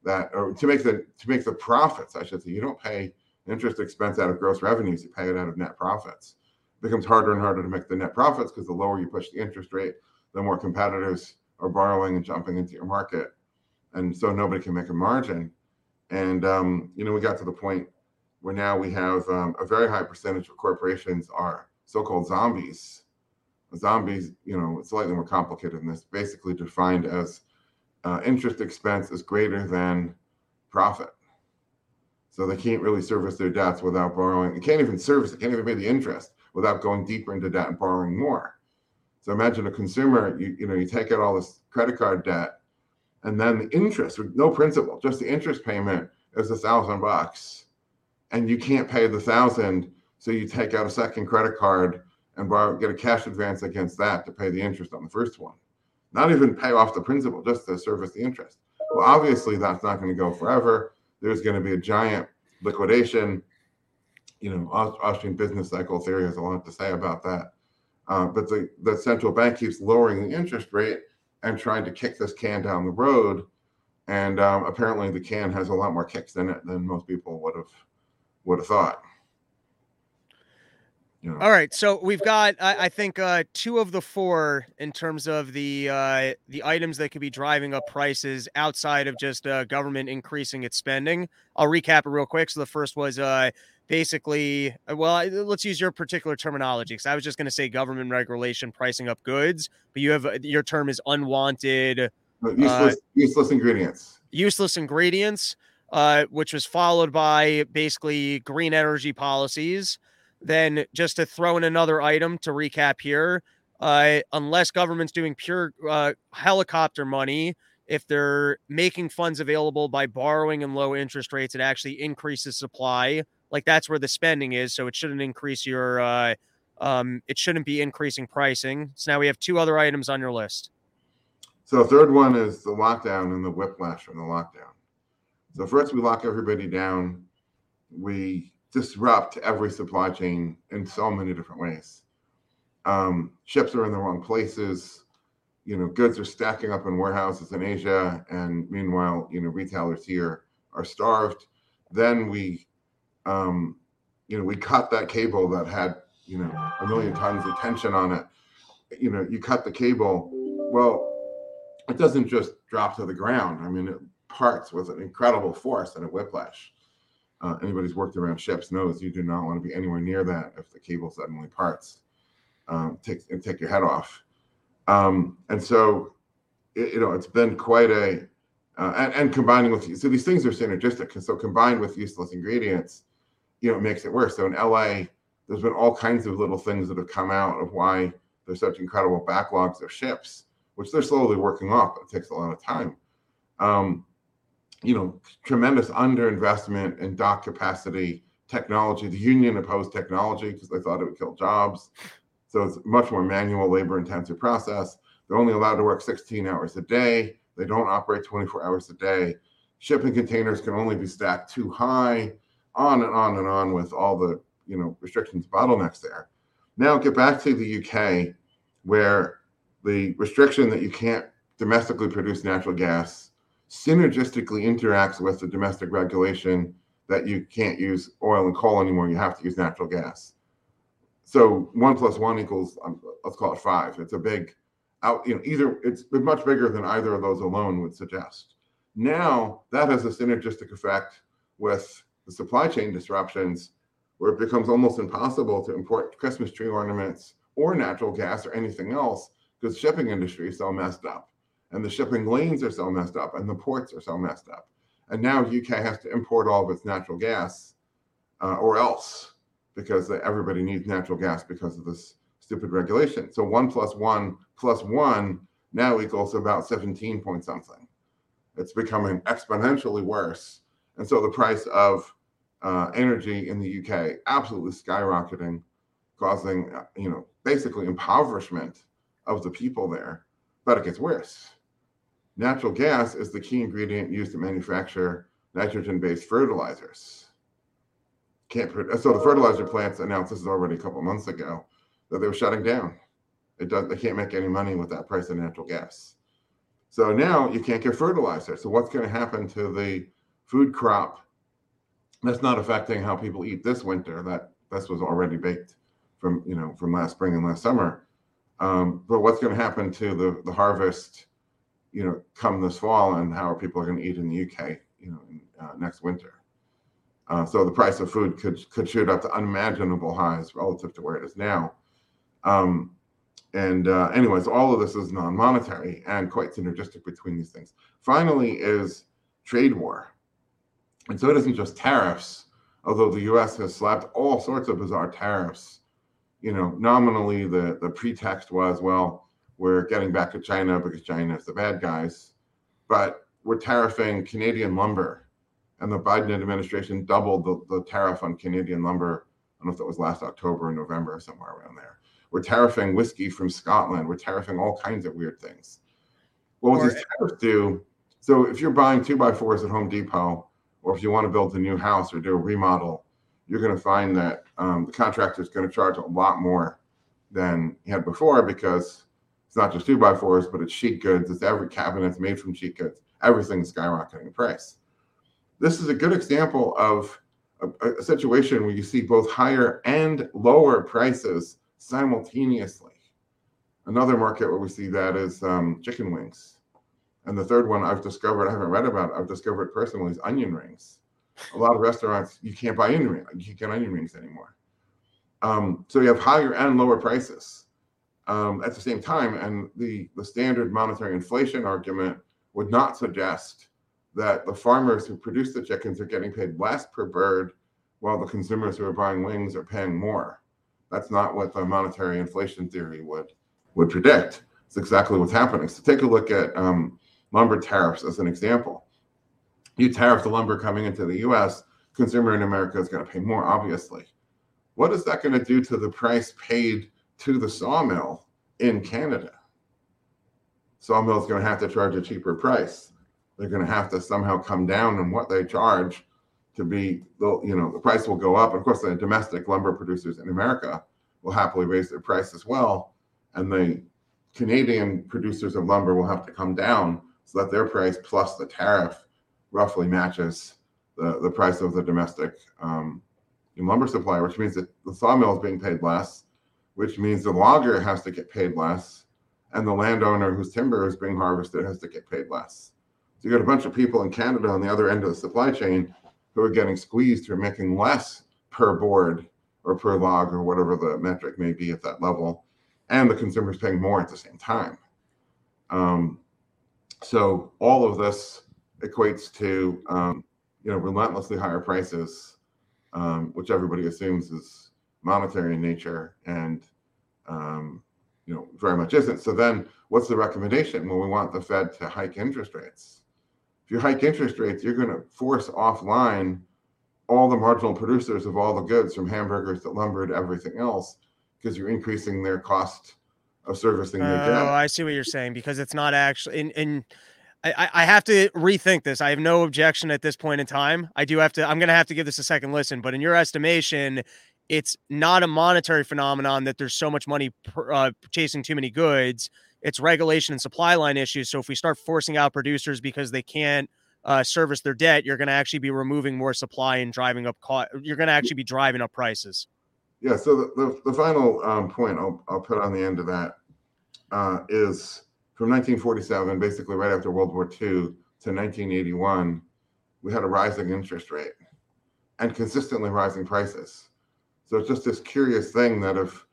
that or to make the to make the profits i should say you don't pay interest expense out of gross revenues you pay it out of net profits. It becomes harder and harder to make the net profits because the lower you push the interest rate the more competitors are borrowing and jumping into your market. And so nobody can make a margin. And um, you know we got to the point where now we have um, a very high percentage of corporations are so-called zombies. Zombies, you know, slightly more complicated than this, basically defined as uh, interest expense is greater than profit. So they can't really service their debts without borrowing. They can't even service they can't even pay the interest without going deeper into debt and borrowing more. So imagine a consumer, you, you know, you take out all this credit card debt and then the interest with no principal, just the interest payment is a thousand bucks. And you can't pay the thousand. So you take out a second credit card and borrow, get a cash advance against that to pay the interest on the first one. Not even pay off the principal, just to service the interest. Well, obviously, that's not going to go forever. There's going to be a giant liquidation. You know, Austrian business cycle theory has a lot to say about that. Uh, but the, the central bank keeps lowering the interest rate and trying to kick this can down the road. And um, apparently, the can has a lot more kicks in it than most people would have would have thought. All right, so we've got I, I think uh, two of the four in terms of the uh, the items that could be driving up prices outside of just uh, government increasing its spending. I'll recap it real quick. So the first was uh, basically uh, well, let's use your particular terminology because I was just going to say government regulation pricing up goods, but you have uh, your term is unwanted useless, useless ingredients. Useless ingredients. uh, which was followed by basically green energy policies. Then, just to throw in another item to recap here, uh, unless government's doing pure uh, helicopter money, if they're making funds available by borrowing and low interest rates, it actually increases supply. Like that's where the spending is. So it shouldn't increase your, uh, um, it shouldn't be increasing pricing. So now we have two other items on your list. So third one is the lockdown and the whiplash from the lockdown. So first we lock everybody down. We disrupt every supply chain in so many different ways. Um, ships are in the wrong places you know, goods are stacking up in warehouses in Asia, and meanwhile, you know, retailers here are starved. Then we, um, you know, we cut that cable that had, you know, a million tons of tension on it. You know, you cut the cable. Well, it doesn't just drop to the ground. I mean, it parts with an incredible force and a whiplash. Uh, anybody's worked around ships knows you do not want to be anywhere near that if the cable suddenly parts. Um, take and take your head off. Um, and so, it, you know, it's been quite a, uh, and, and, combining with, so these things are synergistic. And so combined with useless ingredients, you know, it makes it worse. So in LA, there's been all kinds of little things that have come out of why there's such incredible backlogs of ships, which they're slowly working off, but it takes a lot of time. Um, you know, tremendous underinvestment in dock capacity, technology. The union opposed technology because they thought it would kill jobs. So it's much more manual, labor intensive process. They're only allowed to work 16 hours a day. They don't operate 24 hours a day. Shipping containers can only be stacked too high, on and on and on with all the you know restrictions, bottlenecks there. Now get back to the UK, where the restriction that you can't domestically produce natural gas synergistically interacts with the domestic regulation that you can't use oil and coal anymore. You have to use natural gas. So one plus one equals um, let's call it five. It's a big out. You know, either it's much bigger than either of those alone would suggest. Now that has a synergistic effect with the supply chain disruptions, where it becomes almost impossible to import Christmas tree ornaments or natural gas or anything else because the shipping industry is so messed up, and the shipping lanes are so messed up, and the ports are so messed up. And now UK has to import all of its natural gas, uh, or else because everybody needs natural gas because of this stupid regulation. So one plus one plus one now equals about 17 point something. It's becoming exponentially worse. And so the price of uh, energy in the UK absolutely skyrocketing, causing, uh, you know, basically impoverishment of the people there. But it gets worse. Natural gas is the key ingredient used to manufacture nitrogen based fertilizers can't. So the fertilizer plants announced this is already a couple months ago that they were shutting down. It does. They can't make any money with that price of natural gas. So now you can't get fertilizer. So what's going to happen to the food crop? That's not affecting how people eat this winter. That this was already baked from you know from last spring and last summer. Um, but what's going to happen to the the harvest? You know, come this fall, and how are people going to eat in the UK? You know, in, uh, next winter. Uh, so the price of food could could shoot up to unimaginable highs relative to where it is now. Um, and uh, anyways, all of this is non-monetary and quite synergistic between these things. Finally, is trade war, and so it isn't just tariffs. Although the U.S. has slapped all sorts of bizarre tariffs, you know, nominally the the pretext was well, we're getting back to China because China is the bad guys, but we're tariffing Canadian lumber and the Biden administration doubled the, the tariff on Canadian lumber. I don't know if that was last October or November or somewhere around there. We're tariffing whiskey from Scotland. We're tariffing all kinds of weird things. What or, these tariffs do, so if you're buying two by fours at Home Depot, or if you want to build a new house or do a remodel, you're going to find that um, the contractor is going to charge a lot more than he had before because not just two by fours, but it's sheet goods. It's every cabinet's made from sheet goods. Everything's skyrocketing in price this is a good example of a, a, situation where you see both higher and lower prices simultaneously. Another market where we see that is um, chicken wings. And the third one I've discovered, I haven't read about, I've discovered personally is onion rings. A lot of restaurants, you can't buy onion rings, you can't get onion rings anymore. Um, so you have higher and lower prices um, at the same time. And the, the standard monetary inflation argument would not suggest that the farmers who produce the chickens are getting paid less per bird while the consumers who are buying wings are paying more. That's not what the monetary inflation theory would would predict. It's exactly what's happening. So take a look at um, lumber tariffs as an example. You tariff the lumber coming into the U.S., consumer in America is going to pay more, obviously. What is that going to do to the price paid to the sawmill in Canada? Sawmill is going to have to charge a cheaper price. They're going to have to somehow come down on what they charge to be, you know, the price will go up. Of course, the domestic lumber producers in America will happily raise their price as well, and the Canadian producers of lumber will have to come down so that their price plus the tariff roughly matches the, the price of the domestic um, lumber supplier, which means that the sawmill is being paid less, which means the logger has to get paid less, and the landowner whose timber is being harvested has to get paid less. So you got a bunch of people in Canada on the other end of the supply chain who are getting squeezed who are making less per board or per log or whatever the metric may be at that level, and the consumer's paying more at the same time. Um, so all of this equates to um, you know relentlessly higher prices, um, which everybody assumes is monetary in nature, and um, you know very much isn't. So then, what's the recommendation? Well, we want the Fed to hike interest rates. If you hike interest rates, you're going to force offline all the marginal producers of all the goods, from hamburgers to lumber to everything else, because you're increasing their cost of servicing their debt. Oh, I see what you're saying because it's not actually in in I, I have to rethink this. I have no objection at this point in time. I do have to, I'm going to have to give this a second listen. But in your estimation, it's not a monetary phenomenon that there's so much money uh, chasing too many goods. It's regulation and supply line issues. So if we start forcing out producers because they can't uh, service their debt, you're going to actually be removing more supply and driving up cost. You're going to actually be driving up prices. Yeah. So the, the, the final um, point I'll, I'll put on the end of that uh, is from 1947, basically right after World War II, to 1981, we had a rising interest rate and consistently rising prices. So it's just this curious thing that if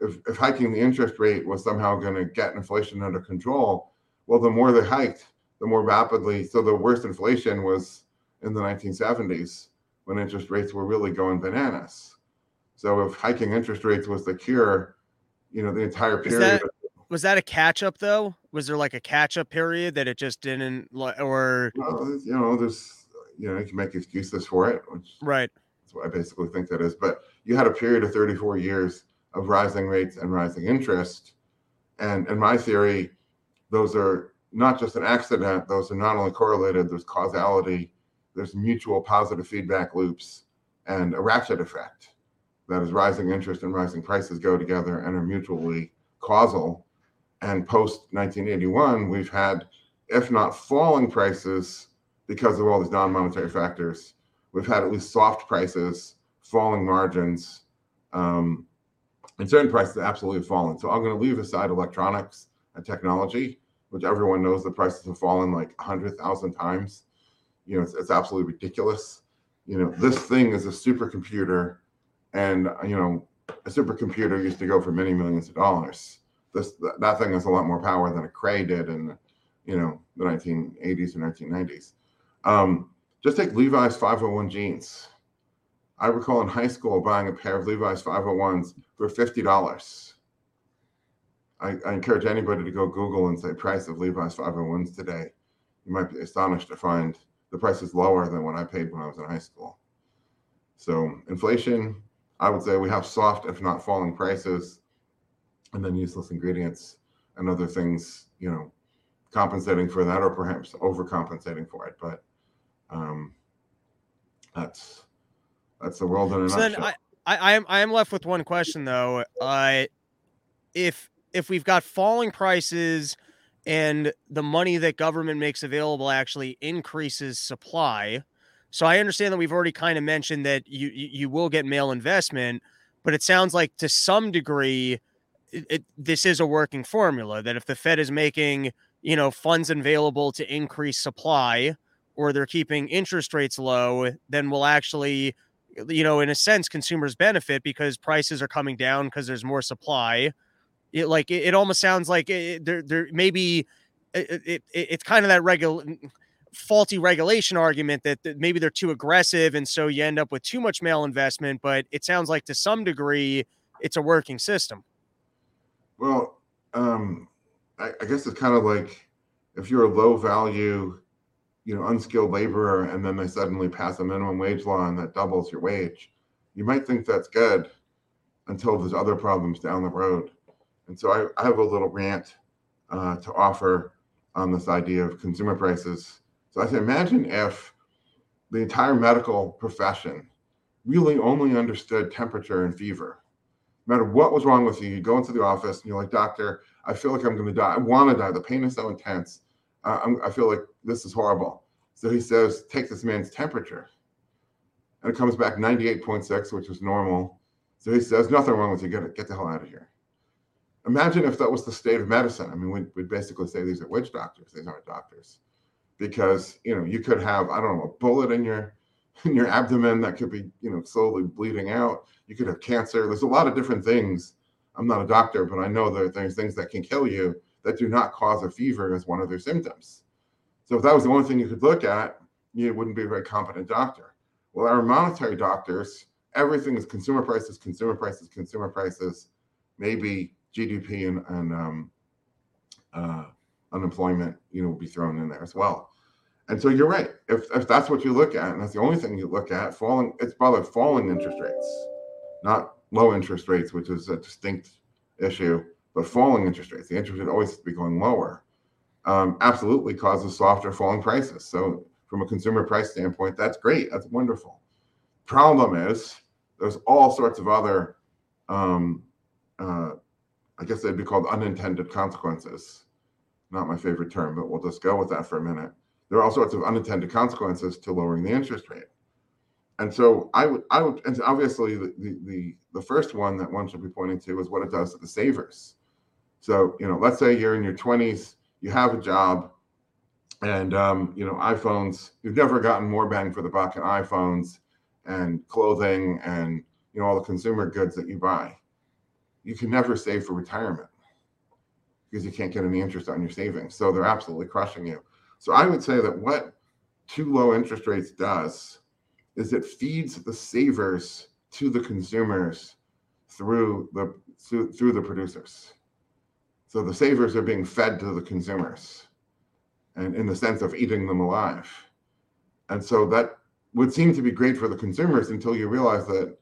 if, if hiking the interest rate was somehow going to get inflation under control, well, the more they hiked, the more rapidly. So the worst inflation was in the 1970s when interest rates were really going bananas. So if hiking interest rates was the cure, you know, the entire period was that a catch up though? Was there like a catch up period that it just didn't or well, you know, there's you know, you can make excuses for it, which right. That's what I basically think that is. But you had a period of 34 years of rising rates and rising interest. And in my theory, those are not just an accident, those are not only correlated, there's causality, there's mutual positive feedback loops, and a ratchet effect. That is rising interest and rising prices go together and are mutually causal and post 1981, we've had, if not falling prices because of all these non monetary factors, we've had at least soft prices, falling margins, um, and certain prices absolutely fallen. So I'm going to leave aside electronics and technology, which everyone knows the prices have fallen like 100,000 times. You know, it's, it's absolutely ridiculous. You know, this thing is a supercomputer, and, you know, a supercomputer used to go for many millions of dollars this that thing has a lot more power than a Cray did in you know the 1980s and 1990s. Um, just take Levi's 501 jeans. I recall in high school buying a pair of Levi's 501s for fifty dollars. I, I, encourage anybody to go Google and say price of Levi's 501s today. You might be astonished to find the price is lower than what I paid when I was in high school. So inflation, I would say we have soft, if not falling prices and then useless ingredients and other things, you know, compensating for that or perhaps overcompensating for it. But um, that's that's the world in a so nutshell. Then I, I am I am left with one question though. Uh, if if we've got falling prices and the money that government makes available actually increases supply. So I understand that we've already kind of mentioned that you you will get malinvestment, but it sounds like to some degree it, it, this is a working formula that if the Fed is making you know funds available to increase supply or they're keeping interest rates low, then we'll actually you know in a sense consumers benefit because prices are coming down because there's more supply. It like it, it almost sounds like it, there there maybe eh, eh, it, it, it's kind of that regular faulty regulation argument that, that maybe they're too aggressive and so you end up with too much malinvestment but it sounds like to some degree it's a working system well um I, I guess it's kind of like if you're a low value you know unskilled laborer and then they suddenly pass a minimum wage law and that doubles your wage you might think that's good until there's other problems down the road and so i, I have a little rant uh, to offer on this idea of consumer prices so I say imagine if the entire medical profession really only understood temperature and fever. No matter what was wrong with you, you go into the office and you're like, doctor, I feel like I'm going to die. I want to die. The pain is so intense. Uh, i feel like this is horrible. So he says, take this man's temperature. And it comes back 98.6, which is normal. So he says, nothing wrong with you. Get, it, get the hell out of here. Imagine if that was the state of medicine. I mean, we'd, we'd basically say these are witch doctors. These aren't doctors because you know you could have I don't know a bullet in your in your abdomen that could be you know slowly bleeding out. You could have cancer. There's a lot of different things. I'm not a doctor, but I know that there's things that can kill you that do not cause a fever as one of their symptoms. So if that was the only thing you could look at, you wouldn't be a very competent doctor. Well, our monetary doctors, everything is consumer prices, consumer prices, consumer prices, maybe GDP and, and um, uh, unemployment, you know, will be thrown in there as well. And so you're right. If, if that's what you look at, and that's the only thing you look at, falling, it's probably falling interest rates, not low interest rates, which is a distinct issue, but falling interest rates. The interest rate always be going lower. Um, absolutely causes softer falling prices. So from a consumer price standpoint, that's great. That's wonderful. Problem is, there's all sorts of other, um, uh, I guess they'd be called unintended consequences not my favorite term, but we'll just go with that for a minute. There are all sorts of unintended consequences to lowering the interest rate. And so I would, I would, and obviously the, the, the, the first one that one should be pointing to is what it does to the savers. So, you know, let's say you're in your 20s, you have a job, and, um, you know, iPhones, you've never gotten more bang for the buck in iPhones and clothing and, you know, all the consumer goods that you buy. You can never save for retirement because you can't get any interest on your savings. So they're absolutely crushing you. So I would say that what too low interest rates does is it feeds the savers to the consumers through the through, through the producers. So the savers are being fed to the consumers and in the sense of eating them alive. And so that would seem to be great for the consumers until you realize that,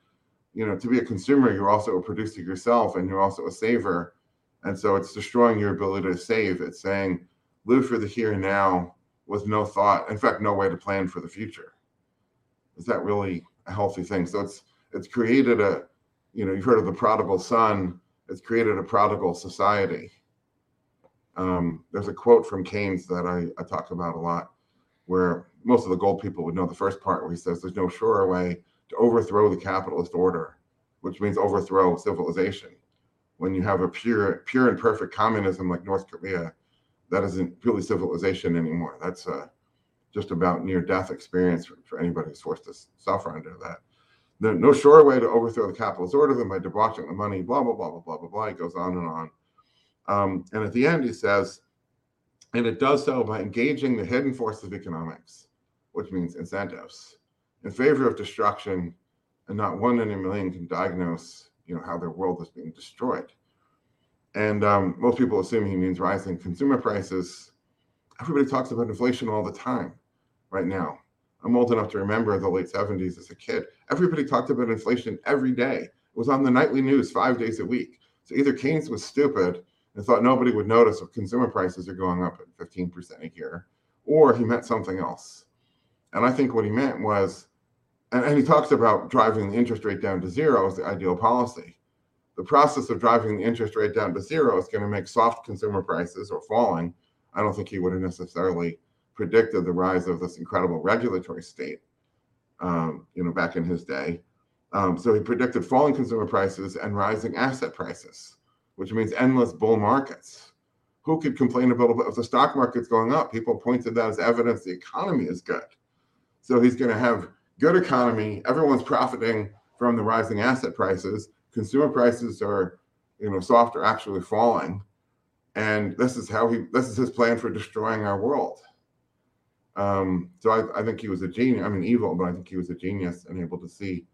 you know, to be a consumer, you're also a producer yourself and you're also a saver and so it's destroying your ability to save. It's saying live for the here and now with no thought, in fact, no way to plan for the future. Is that really a healthy thing? So it's it's created a, you know, you've heard of the prodigal son. It's created a prodigal society. Um, there's a quote from Keynes that I, I talk about a lot, where most of the gold people would know the first part where he says there's no surer way to overthrow the capitalist order, which means overthrow civilization when you have a pure, pure and perfect communism like North Korea, that isn't purely civilization anymore. That's uh, just about near death experience for, for, anybody who's forced to suffer under that. No, no sure way to overthrow the capitalist order than by debauching the money, blah, blah, blah, blah, blah, blah, blah. He goes on and on. Um, and at the end, he says, and it does so by engaging the hidden forces of economics, which means incentives, in favor of destruction, and not one in a million can diagnose you know how their world is being destroyed. And um, most people assume he means rising consumer prices. Everybody talks about inflation all the time right now. I'm old enough to remember the late 70s as a kid. Everybody talked about inflation every day. It was on the nightly news five days a week. So either Keynes was stupid and thought nobody would notice if consumer prices are going up at 15% a year, or he meant something else. And I think what he meant was and, and he talks about driving the interest rate down to zero as the ideal policy. The process of driving the interest rate down to zero is going to make soft consumer prices or falling. I don't think he would have necessarily predicted the rise of this incredible regulatory state, um, you know, back in his day. Um, so he predicted falling consumer prices and rising asset prices, which means endless bull markets. Who could complain about if the stock market's going up? People pointed that as evidence the economy is good. So he's going to have good economy. Everyone's profiting from the rising asset prices. Consumer prices are, you know, soft or actually falling. And this is how he this is his plan for destroying our world. Um, so I, I think he was a genius. I mean, evil, but I think he was a genius and able to see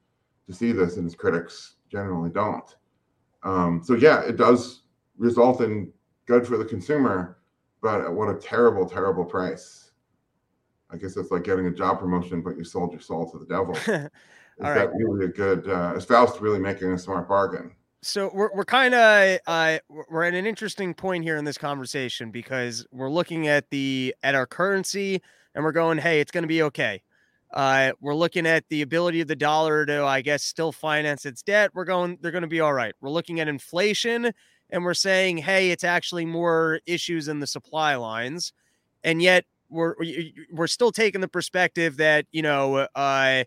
to see this, and his critics generally don't. Um, so yeah, it does result in good for the consumer, but what a terrible, terrible price. I guess it's like getting a job promotion, but you sold your soul to the devil. Is All that really a good? Uh, is Faust really making a smart bargain? so we're we're kind of uh we're at an interesting point here in this conversation because we're looking at the at our currency and we're going, hey, it's going to be okay. Uh, we're looking at the ability of the dollar to, I guess, still finance its debt. We're going, they're going to be all right. We're looking at inflation and we're saying, hey, it's actually more issues in the supply lines, and yet we're we're still taking the perspective that you know, uh,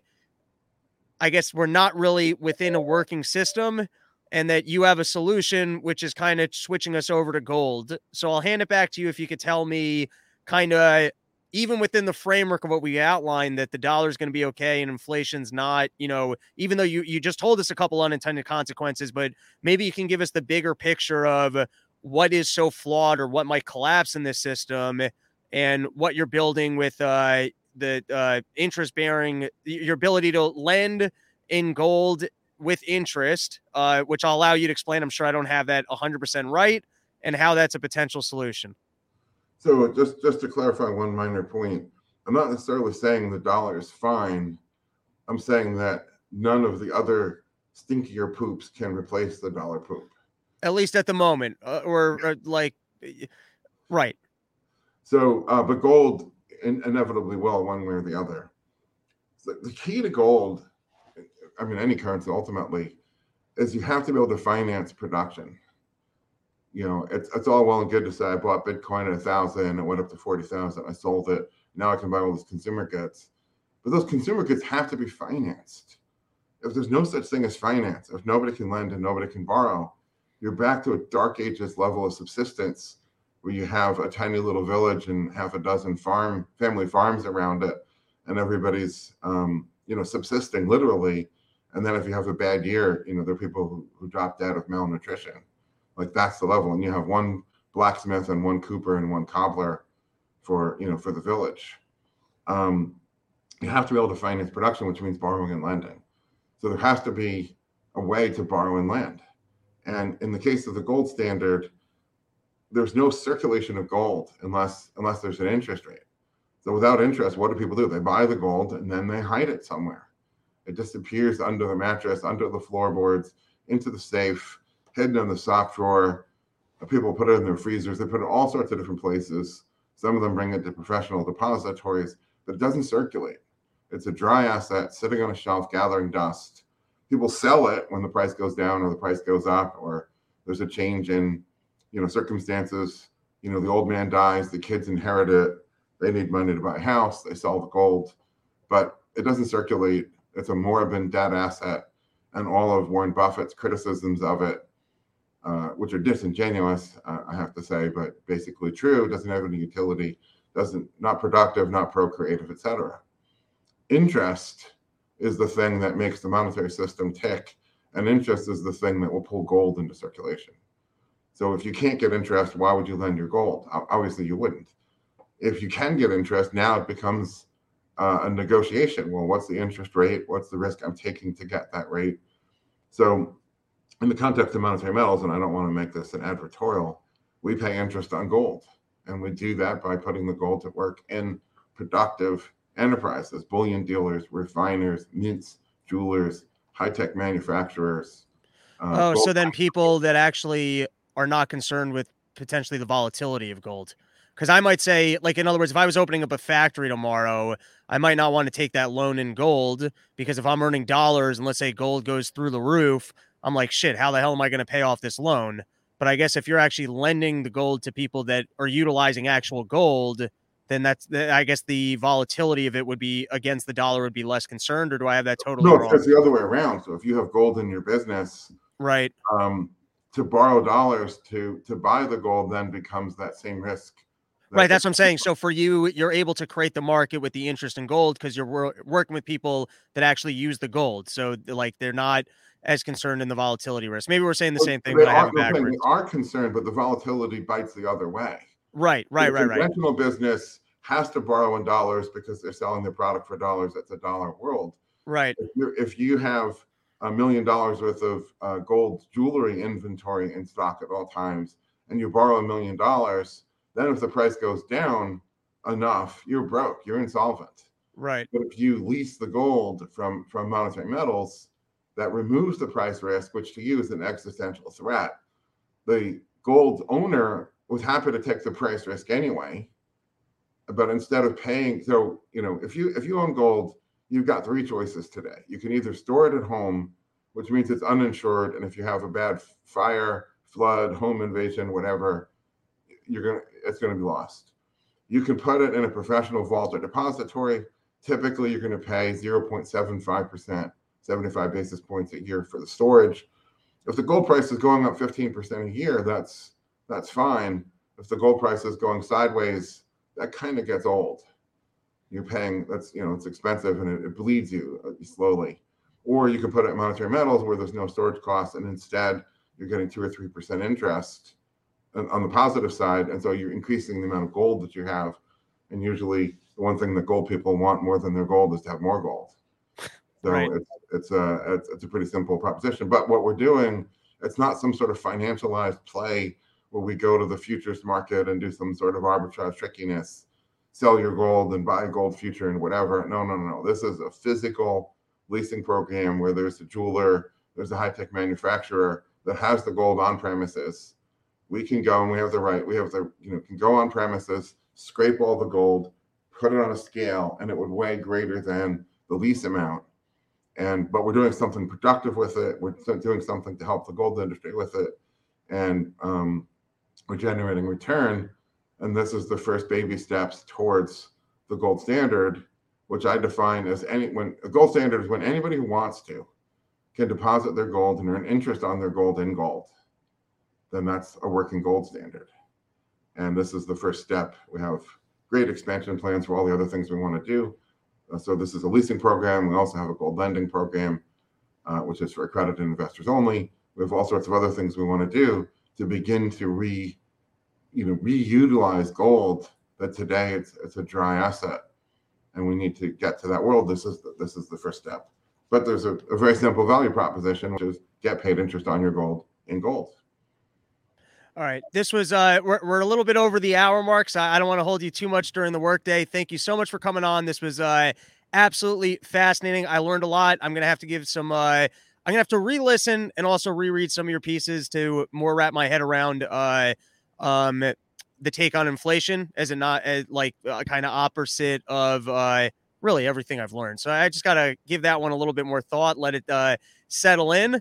I guess we're not really within a working system and that you have a solution which is kind of switching us over to gold. So I'll hand it back to you if you could tell me kind of even within the framework of what we outlined that the dollar is going to be okay and inflation's not, you know, even though you you just told us a couple unintended consequences, but maybe you can give us the bigger picture of what is so flawed or what might collapse in this system and what you're building with uh the uh interest bearing your ability to lend in gold with interest, uh, which I'll allow you to explain. I'm sure I don't have that 100% right, and how that's a potential solution. So just just to clarify one minor point, I'm not necessarily saying the dollar is fine. I'm saying that none of the other stinkier poops can replace the dollar poop. At least at the moment, uh, or, or, like, right. So, uh, but gold in, inevitably will one way or the other. So the key to gold I mean, any currency ultimately, is you have to be able to finance production. You know, it's it's all well and good to say I bought Bitcoin at a thousand, it went up to forty thousand, I sold it. Now I can buy all these consumer goods, but those consumer goods have to be financed. If there's no such thing as finance, if nobody can lend and nobody can borrow, you're back to a dark ages level of subsistence where you have a tiny little village and half a dozen farm family farms around it, and everybody's um, you know subsisting literally and then if you have a bad year, you know, there are people who, who dropped out of malnutrition. Like that's the level. And you have one blacksmith and one cooper and one cobbler for, you know, for the village. Um, you have to be able to finance production, which means borrowing and lending. So there has to be a way to borrow and lend. And in the case of the gold standard, there's no circulation of gold unless unless there's an interest rate. So without interest, what do people do? They buy the gold and then they hide it somewhere. It disappears under the mattress, under the floorboards, into the safe, hidden in the sock drawer. People put it in their freezers. They put it all sorts of different places. Some of them bring it to professional depositories, but it doesn't circulate. It's a dry asset sitting on a shelf gathering dust. People sell it when the price goes down or the price goes up or there's a change in, you know, circumstances. You know, the old man dies, the kids inherit it. They need money to buy a house. They sell the gold, but it doesn't circulate it's a moribund dead asset, and all of Warren Buffett's criticisms of it, uh, which are disingenuous, uh, I have to say, but basically true, doesn't have any utility, doesn't not productive, not procreative, etc. Interest is the thing that makes the monetary system tick, and interest is the thing that will pull gold into circulation. So if you can't get interest, why would you lend your gold? Obviously, you wouldn't. If you can get interest, now it becomes uh, a negotiation. Well, what's the interest rate? What's the risk I'm taking to get that rate? So, in the context of monetary metals, and I don't want to make this an advertorial, we pay interest on gold. And we do that by putting the gold to work in productive enterprises, bullion dealers, refiners, mints, jewelers, high tech manufacturers. Uh, oh, so then people that actually are not concerned with potentially the volatility of gold because I might say, like, in other words, if I was opening up a factory tomorrow, I might not want to take that loan in gold because if I'm earning dollars and let's say gold goes through the roof, I'm like, shit, how the hell am I going to pay off this loan? But I guess if you're actually lending the gold to people that are utilizing actual gold, then that's I guess the volatility of it would be against the dollar would be less concerned, or do I have that totally no, wrong? it's the other way around. So if you have gold in your business, right, um, to borrow dollars to to buy the gold then becomes that same risk right that's what i'm saying so for you you're able to create the market with the interest in gold because you're wor- working with people that actually use the gold so like they're not as concerned in the volatility risk maybe we're saying the same thing they, but are, I they are concerned but the volatility bites the other way right right the right conventional right business has to borrow in dollars because they're selling their product for dollars. That's a dollar world. Right. If, you if you have a million dollars worth of uh, gold jewelry inventory in stock at all times, and you borrow a million dollars, then if the price goes down enough, you're broke. You're insolvent. Right. But if you lease the gold from from monetary metals, that removes the price risk, which to you is an existential threat. The gold owner was happy to take the price risk anyway. But instead of paying, so you know, if you if you own gold, you've got three choices today. You can either store it at home, which means it's uninsured, and if you have a bad fire, flood, home invasion, whatever, you're gonna it's gonna be lost. You can put it in a professional vault or depository. Typically, you're going to pay 0.75%, 75 basis points a year for the storage. If the gold price is going up 15% a year, that's that's fine. If the gold price is going sideways, that kind of gets old. You're paying that's you know it's expensive and it, it bleeds you uh, slowly. Or you can put it in monetary metals where there's no storage costs, and instead you're getting two or three percent interest on the positive side, and so you're increasing the amount of gold that you have. And usually, the one thing that gold people want more than their gold is to have more gold. So right. it's it's a it's, it's a pretty simple proposition. But what we're doing, it's not some sort of financialized play where we go to the futures market and do some sort of arbitrage trickiness, sell your gold and buy a gold future and whatever. No, no, no, no. This is a physical leasing program where there's a jeweler, there's a high tech manufacturer that has the gold on premises we can go and we have the right, we have the, you know, can go on premises, scrape all the gold, put it on a scale, and it would weigh greater than the lease amount. And but we're doing something productive with it. We're doing something to help the gold industry with it, and um, we're generating return. And this is the first baby steps towards the gold standard, which I define as any when a gold standard is when anybody who wants to can deposit their gold and earn interest on their gold in gold then that's a working gold standard. And this is the first step. We have great expansion plans for all the other things we want to do. Uh, so this is a leasing program. We also have a gold lending program, uh, which is for accredited investors only. We have all sorts of other things we want to do to begin to re, you know, reutilize gold. That today it's it's a dry asset, and we need to get to that world. This is the, this is the first step. But there's a, a very simple value proposition, which is get paid interest on your gold in gold. All right. This was uh we're, we're a little bit over the hour mark, so I don't want to hold you too much during the workday. Thank you so much for coming on. This was uh absolutely fascinating. I learned a lot. I'm gonna have to give some uh I'm gonna have to re-listen and also reread some of your pieces to more wrap my head around uh um the take on inflation as a not like uh, kind of opposite of uh really everything I've learned. So I just gotta give that one a little bit more thought, let it uh settle in.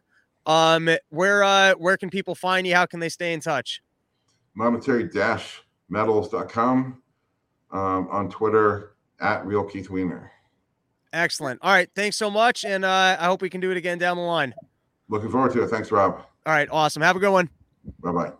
Um, where uh, where can people find you? How can they stay in touch? Monetary-metals.com, um, on Twitter at Real Keith Weiner. Excellent. All right. Thanks so much. And uh, I hope we can do it again down the line. Looking forward to it. Thanks, Rob. All right. Awesome. Have a good one. Bye bye.